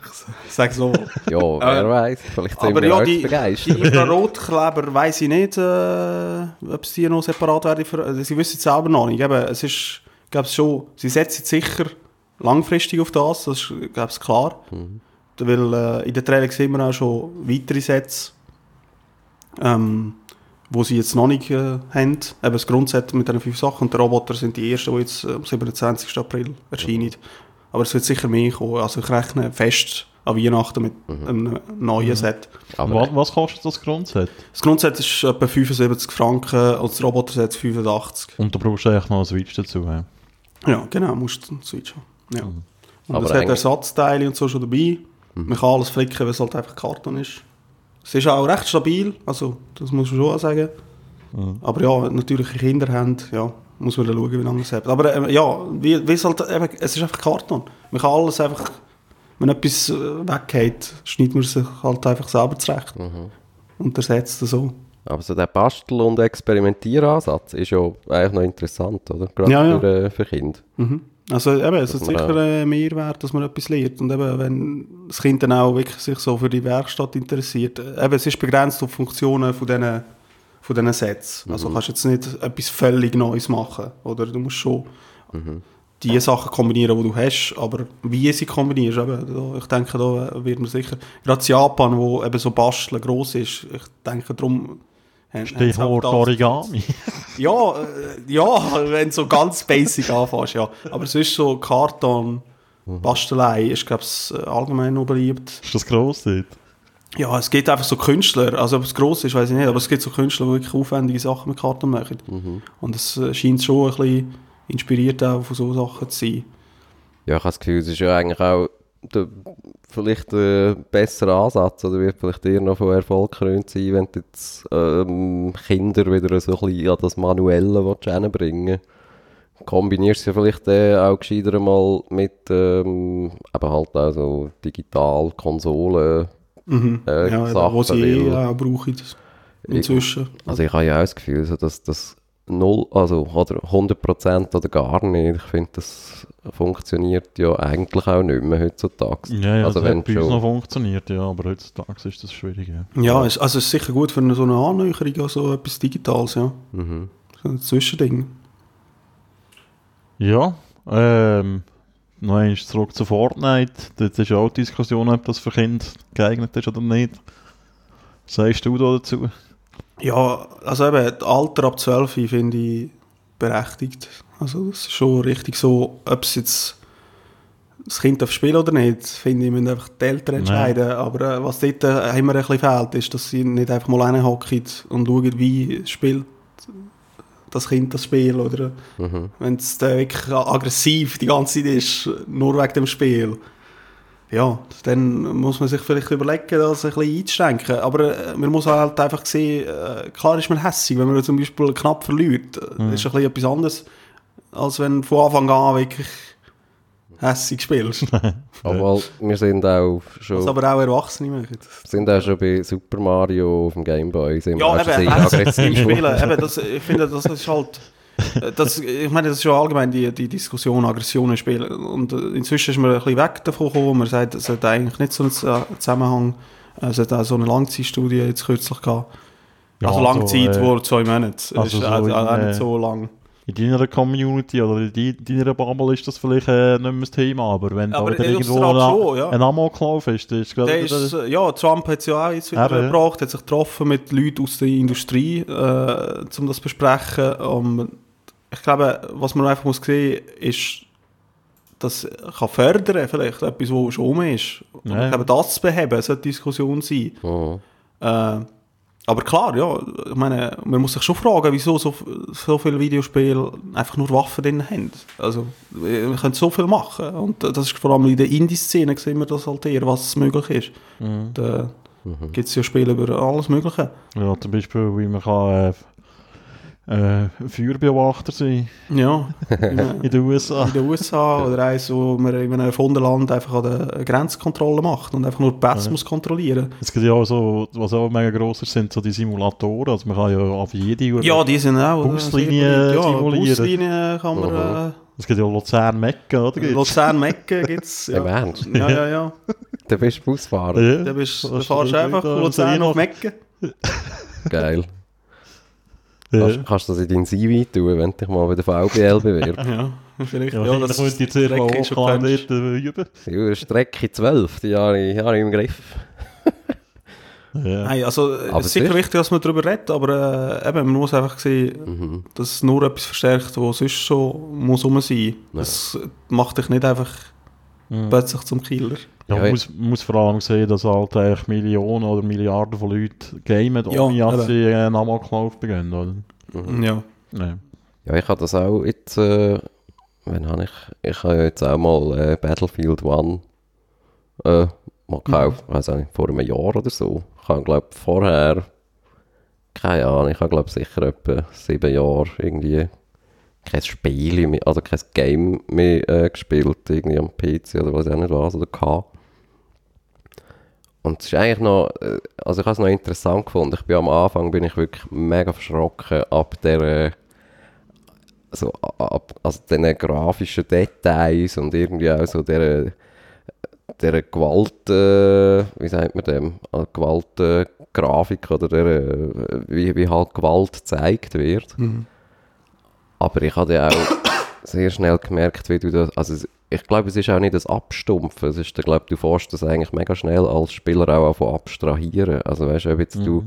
Ich sage so. ja, wer weiß, vielleicht sind Aber wir ja, die, die. Infrarotkleber weiss ich nicht, äh, ob sie noch separat werden. Für, also sie wissen es selber noch nicht. Eben, es ist, glaube schon, sie setzen sicher langfristig auf das, das ist, glaube ich, klar. Weil äh, in der Trailer sehen wir auch schon weitere Sets, ähm, wo sie jetzt noch nicht äh, haben. Eben das Grundset mit diesen fünf Sachen und der Roboter sind die ersten, die jetzt äh, am 27. April erscheinen. Aber es wird sicher mehr kommen. Also ich rechne fest an Weihnachten mit einem neuen Set. Aber was, was kostet das Grundset? Das Grundset ist etwa 75 Franken und das Roboterset 85. Und da brauchst du eigentlich noch einen Switch dazu. Ja. Ja, genau, musst du Switch haben. Ja. Und Aber es hat Ersatzteile und so schon dabei. Man kann alles flicken, weil es halt einfach Karton ist. Es ist auch recht stabil, also das muss man schon sagen. Aber ja, natürlich Kinder haben, ja, muss man dann schauen, wie lange es hat. Aber ähm, ja, wie, wie es halt, eben, es ist einfach Karton. Man kann alles einfach, wenn etwas äh, weggeht, schneidet man sich halt einfach selber zurecht. Und ersetzt es so. Aber so der Bastel- und Experimentiereransatz ist ja eigentlich noch interessant, oder? Gerade Ja, ja. Für, äh, für Kinder. Mhm. Also eben, es man sicher ein Mehrwert, dass man etwas lernt. Und eben, wenn das Kind dann auch wirklich sich so für die Werkstatt interessiert. Eben, es ist begrenzt auf Funktionen von diesen, von diesen Sets. Also kannst du jetzt nicht etwas völlig Neues machen. Oder du musst schon die Sachen kombinieren, die du hast, aber wie sie kombinierst, eben, ich denke, da wird man sicher, gerade in Japan, wo eben so Basteln gross ist, ich denke, darum... haben- Stichwort das- Origami. Ja, äh, ja, wenn du so ganz basic anfängst, ja. Aber sonst so Karton, Bastelei ist, glaube ich, allgemein noch beliebt. Ist das gross dort? Ja, es gibt einfach so Künstler, also ob es gross ist, weiß ich nicht, aber es gibt so Künstler, die wirklich aufwendige Sachen mit Karton machen. Und es äh, scheint schon ein bisschen inspiriert auch von so Sachen zu sein. Ja, ich habe das Gefühl, es ist ja eigentlich auch der, vielleicht ein besserer Ansatz oder wird vielleicht eher noch von Erfolg krönt sein, wenn du jetzt ähm, Kinder wieder so ein bisschen an das Manuelle hinbringen Kombinierst du ja vielleicht äh, auch gescheiter mal mit ähm, eben halt auch so digital Konsolen. Mhm. Äh, ja, Sachen, wo sie eh weil- auch brauchen. Inzwischen. Also ich habe ja auch das Gefühl, so dass das null, also oder 100% oder gar nicht. Ich finde, das funktioniert ja eigentlich auch nicht mehr heutzutage. Ja, ja, also das wenn hat bei uns schon- noch funktioniert, ja, aber heutzutage ist das schwierig. Ja. Ja, es, also es ist sicher gut für eine, so eine Annäherung an so etwas Digitales, ja. Mhm. So ein Zwischending. Ja, ähm, noch einmal zurück zu Fortnite. Dort ist ja auch die Diskussion, ob das für Kinder geeignet ist oder nicht. Was sagst du da dazu? Ja, also eben, das Alter ab 12 finde ich berechtigt. Also das ist schon richtig so, ob es jetzt das Kind darf spielen oder nicht, finde ich, müssen einfach die Eltern entscheiden. Aber äh, was dort äh, immer ein bisschen fehlt, ist, dass sie nicht einfach mal reinhocken und schauen, wie spielt das Kind das Spiel. Oder Mhm. wenn es dann wirklich aggressiv die ganze Zeit ist, nur wegen dem Spiel. Ja, dann muss man sich vielleicht überlegen, das ein bisschen einzuschränken. Aber äh, man muss halt einfach sehen, äh, klar ist man hässig, wenn man zum Beispiel knapp verliert. Das ist ein bisschen etwas anderes, als wenn du von Anfang an wirklich hässig spielst. Obwohl, wir sind auch Was schon, aber auch Erwachsene machen. sind auch schon bei Super Mario auf dem Gameboy. Sind wir Ja, eben, aggressiv. spielen. eben, das, ich finde, das ist halt... äh, Das, ich meine, das ist ja allgemein die, die Diskussion, Aggressionen spielen. Und äh, inzwischen ist man ein bisschen weg davon gekommen. Man sagt, es hat eigentlich nicht so einen Zusammenhang. Äh, Es hat auch so eine Langzeitstudie jetzt kürzlich gehabt. Ja, also Langzeit, äh, wo zwei Monate. also ist so auch, in, auch äh, nicht so lang. In deiner Community oder in deiner Bubble ist das vielleicht äh, nicht mehr das Thema, aber wenn Aber da irgendwo ein, schon, ja. ein Amoklauf ist, dann ist Der ist, äh, ja, Trump hat es ja auch jetzt wieder Eben, gebracht, hat sich getroffen mit Leuten aus der Industrie, äh, um das zu besprechen. Um, ich glaube, was man einfach muss sehen, ist, das kann fördern, vielleicht etwas, was schon rum ist. Und Ja. ich glaube, das zu beheben, sollte eine Diskussion sein. Mhm. Äh, aber klar, ja, ich meine, man muss sich schon fragen, wieso so, so viele Videospiele einfach nur Waffen drin haben. Also, wir können so viel machen. Und das ist vor allem in der Indie-Szene sehen wir das halt eher, was möglich ist. Mhm. Da gibt es ja Spiele über alles Mögliche. Ja, zum Beispiel, wie man kann äh, äh, Feuerbeobachter sein Ja, in, den USA. in den USA oder eins, wo man in einem erfundenen Land einfach an der Grenzkontrolle macht und einfach nur die Pässe Ja. muss kontrollieren. Es gibt ja auch so, was auch mega gross ist, sind so die Simulatoren. Also man kann ja auf jede Ja, die sind auch. äh, Buslinien ja, simulieren. Buslinien kann man. Äh, Es gibt ja Luzern-Mecken, oder? Gibt's? Luzern-Mecken gibt es. Ja. Ja, ja, ja. Du bist Busfahrer. Ja. Da, bist, da fahrst du einfach da- von Luzern da- auf Mecken. Geil. Ja. Kannst, kannst du das in dein CV tun, wenn du dich mal bei der VBL bewirbst? Ja, vielleicht. Ja, Ja, das könnte jetzt sehr Strecke ist schon hoch kennst. dort äh, üben. Ja, Strecke 12, die habe ich, habe ich im Griff. Ja. Nein, also Aber es ist sicher wichtig, dass man darüber redet, aber äh, eben, man muss einfach sehen, Mhm. dass es nur etwas verstärkt, was sonst schon muss rum sein. Das macht dich nicht einfach Mhm. plötzlich zum Killer. Ja, Ja, man muss, man muss vor allem sehen, dass halt eigentlich Millionen oder Milliarden von Leuten gamen, Ja, ohne dass sie einen Amoklauf beginnen. Oder? Mhm. Ja. Nee. Ja, ich habe das auch jetzt, äh, wann habe ich, ich habe ja jetzt auch mal äh, Battlefield One äh, mal gekauft, weiß auch nicht, vor einem Jahr oder so. Ich habe, glaube vorher, keine Ahnung, ich habe, glaube sicher etwa sieben Jahre irgendwie kein Spiel, mehr, also kein Game mehr äh, gespielt, irgendwie am PC oder was auch nicht was, oder gehabt. Und es ist eigentlich noch, äh, also ich habe es noch interessant gefunden. Ich bin am Anfang bin ich wirklich mega verschrocken ab der, so ab, also den grafischen Details und irgendwie auch so der, der Gewalt, äh, wie sagt man dem, äh, Gewalt, äh, oder der, äh, wie, wie halt Gewalt gezeigt wird. Mhm. Aber ich hatte auch sehr schnell gemerkt, wie du das, also ich glaube, es ist auch nicht das Abstumpfen, es ist, ich glaube, du fährst das eigentlich mega schnell als Spieler auch davon abstrahieren. Also weißt du, ob jetzt du,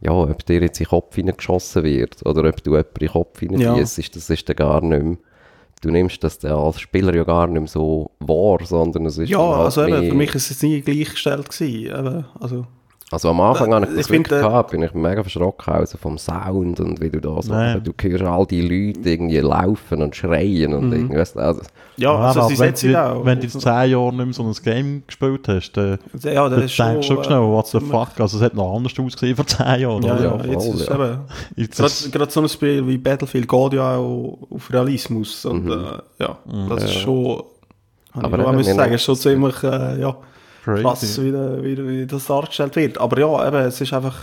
ja, ob dir jetzt in den Kopf hineingeschossen wird oder ob du jemanden in den Kopf hineinfiesst, das ist dann gar nicht mehr, du nimmst das dann als Spieler ja gar nicht mehr so wahr, sondern es ist Ja, halt also eben, für mich ist es nie gleichgestellt gewesen. Eben, also, Also am Anfang Äh, habe ich ich das wirklich äh, gehabt, bin ich mega verschrocken, also vom Sound und wie du da so, du hörst all die Leute irgendwie laufen und schreien und irgendwie, weißt du, also, ja, also aber sie wenn, setzen wenn, auch. wenn du in 10 Jahren nicht mehr so ein Game gespielt hast, dann, ja, dann denkst du schon schnell, what the fuck, also es hat noch anders ausgesehen vor 10 Jahren. Ja, oder? ja, Ja, jetzt voll, ist ja. eben, Jetzt gerade, ist- gerade so ein Spiel wie Battlefield geht ja auch auf Realismus. Und Mhm. äh, ja, das ist schon, Aber ich muss sagen, schon ziemlich äh, ja, crazy. krass, wie, wie, wie das dargestellt wird. Aber ja, eben, es ist einfach,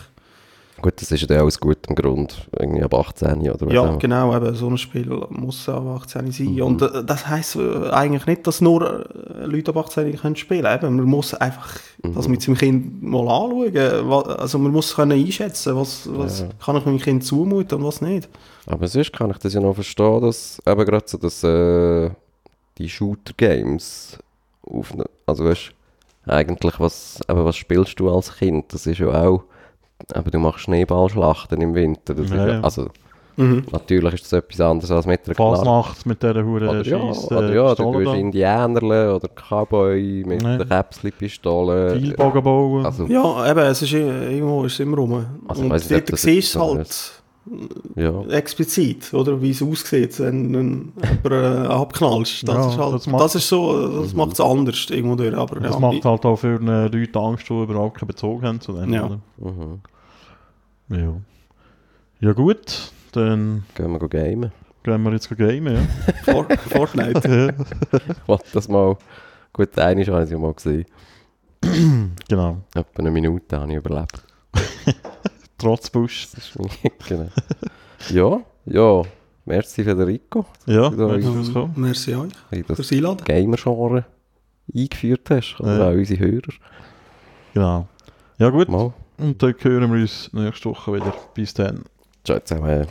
gut, das ist ja aus gutem Grund, irgendwie ab 18 oder was ja, auch. genau, eben, so ein Spiel muss ab 18 sein. Mhm. Und äh, das heisst äh, eigentlich nicht, dass nur äh, Leute ab 18 können spielen können. Man muss einfach Mhm. das mit seinem Kind mal anschauen. Also man muss können einschätzen, was, was kann ich meinem Kind zumuten und was nicht. Aber sonst kann ich das ja noch verstehen, dass eben gerade so, dass äh, die Shooter-Games auf, ne- also weißt eigentlich, was, eben, was spielst du als Kind? Das ist ja auch, eben, du machst Schneeballschlachten im Winter. Das Ja, ist ja, also, Mhm. natürlich ist das etwas anderes als mit Knarre. Fasnacht mit dieser Hure Oder ja, Scheiss, oder ja, du da. Indianerle oder Cowboy mit Nein. der Käpsli-Pistole. Bauen. Also, Ja, eben, es ist irgendwo ist es immer rum. Also ich und dort siehst du halt ja. explizit, oder, wie es aussieht, wenn du jemanden äh, abknallst. Das Ja, ist halt, das das, macht- ist so, das macht es anders irgendwo durch. Aber Das ja, macht halt auch für Leute Angst, die überhaupt keinen Bezug haben zu dem. Ja. Oder? Mhm. Ja. ja gut, dann Gehen wir go gamen. gehen wir jetzt gamen, ja. Fort- Fortnite. Ich wollte das mal, gut, einmal habe ich mal gesehen. genau. Etwa eine Minute habe ich überlebt. Trotz Busch. Genau. Ja, ja. Merci Federico, Ja, Da. Merci euch dass du fürs Einladen. das Gamer-Genre eingeführt hast. Oder Ja. auch unsere Hörer. Genau. Ja gut, Mal. und dann hören wir uns nächste Woche wieder. Bis dann. Ciao zusammen.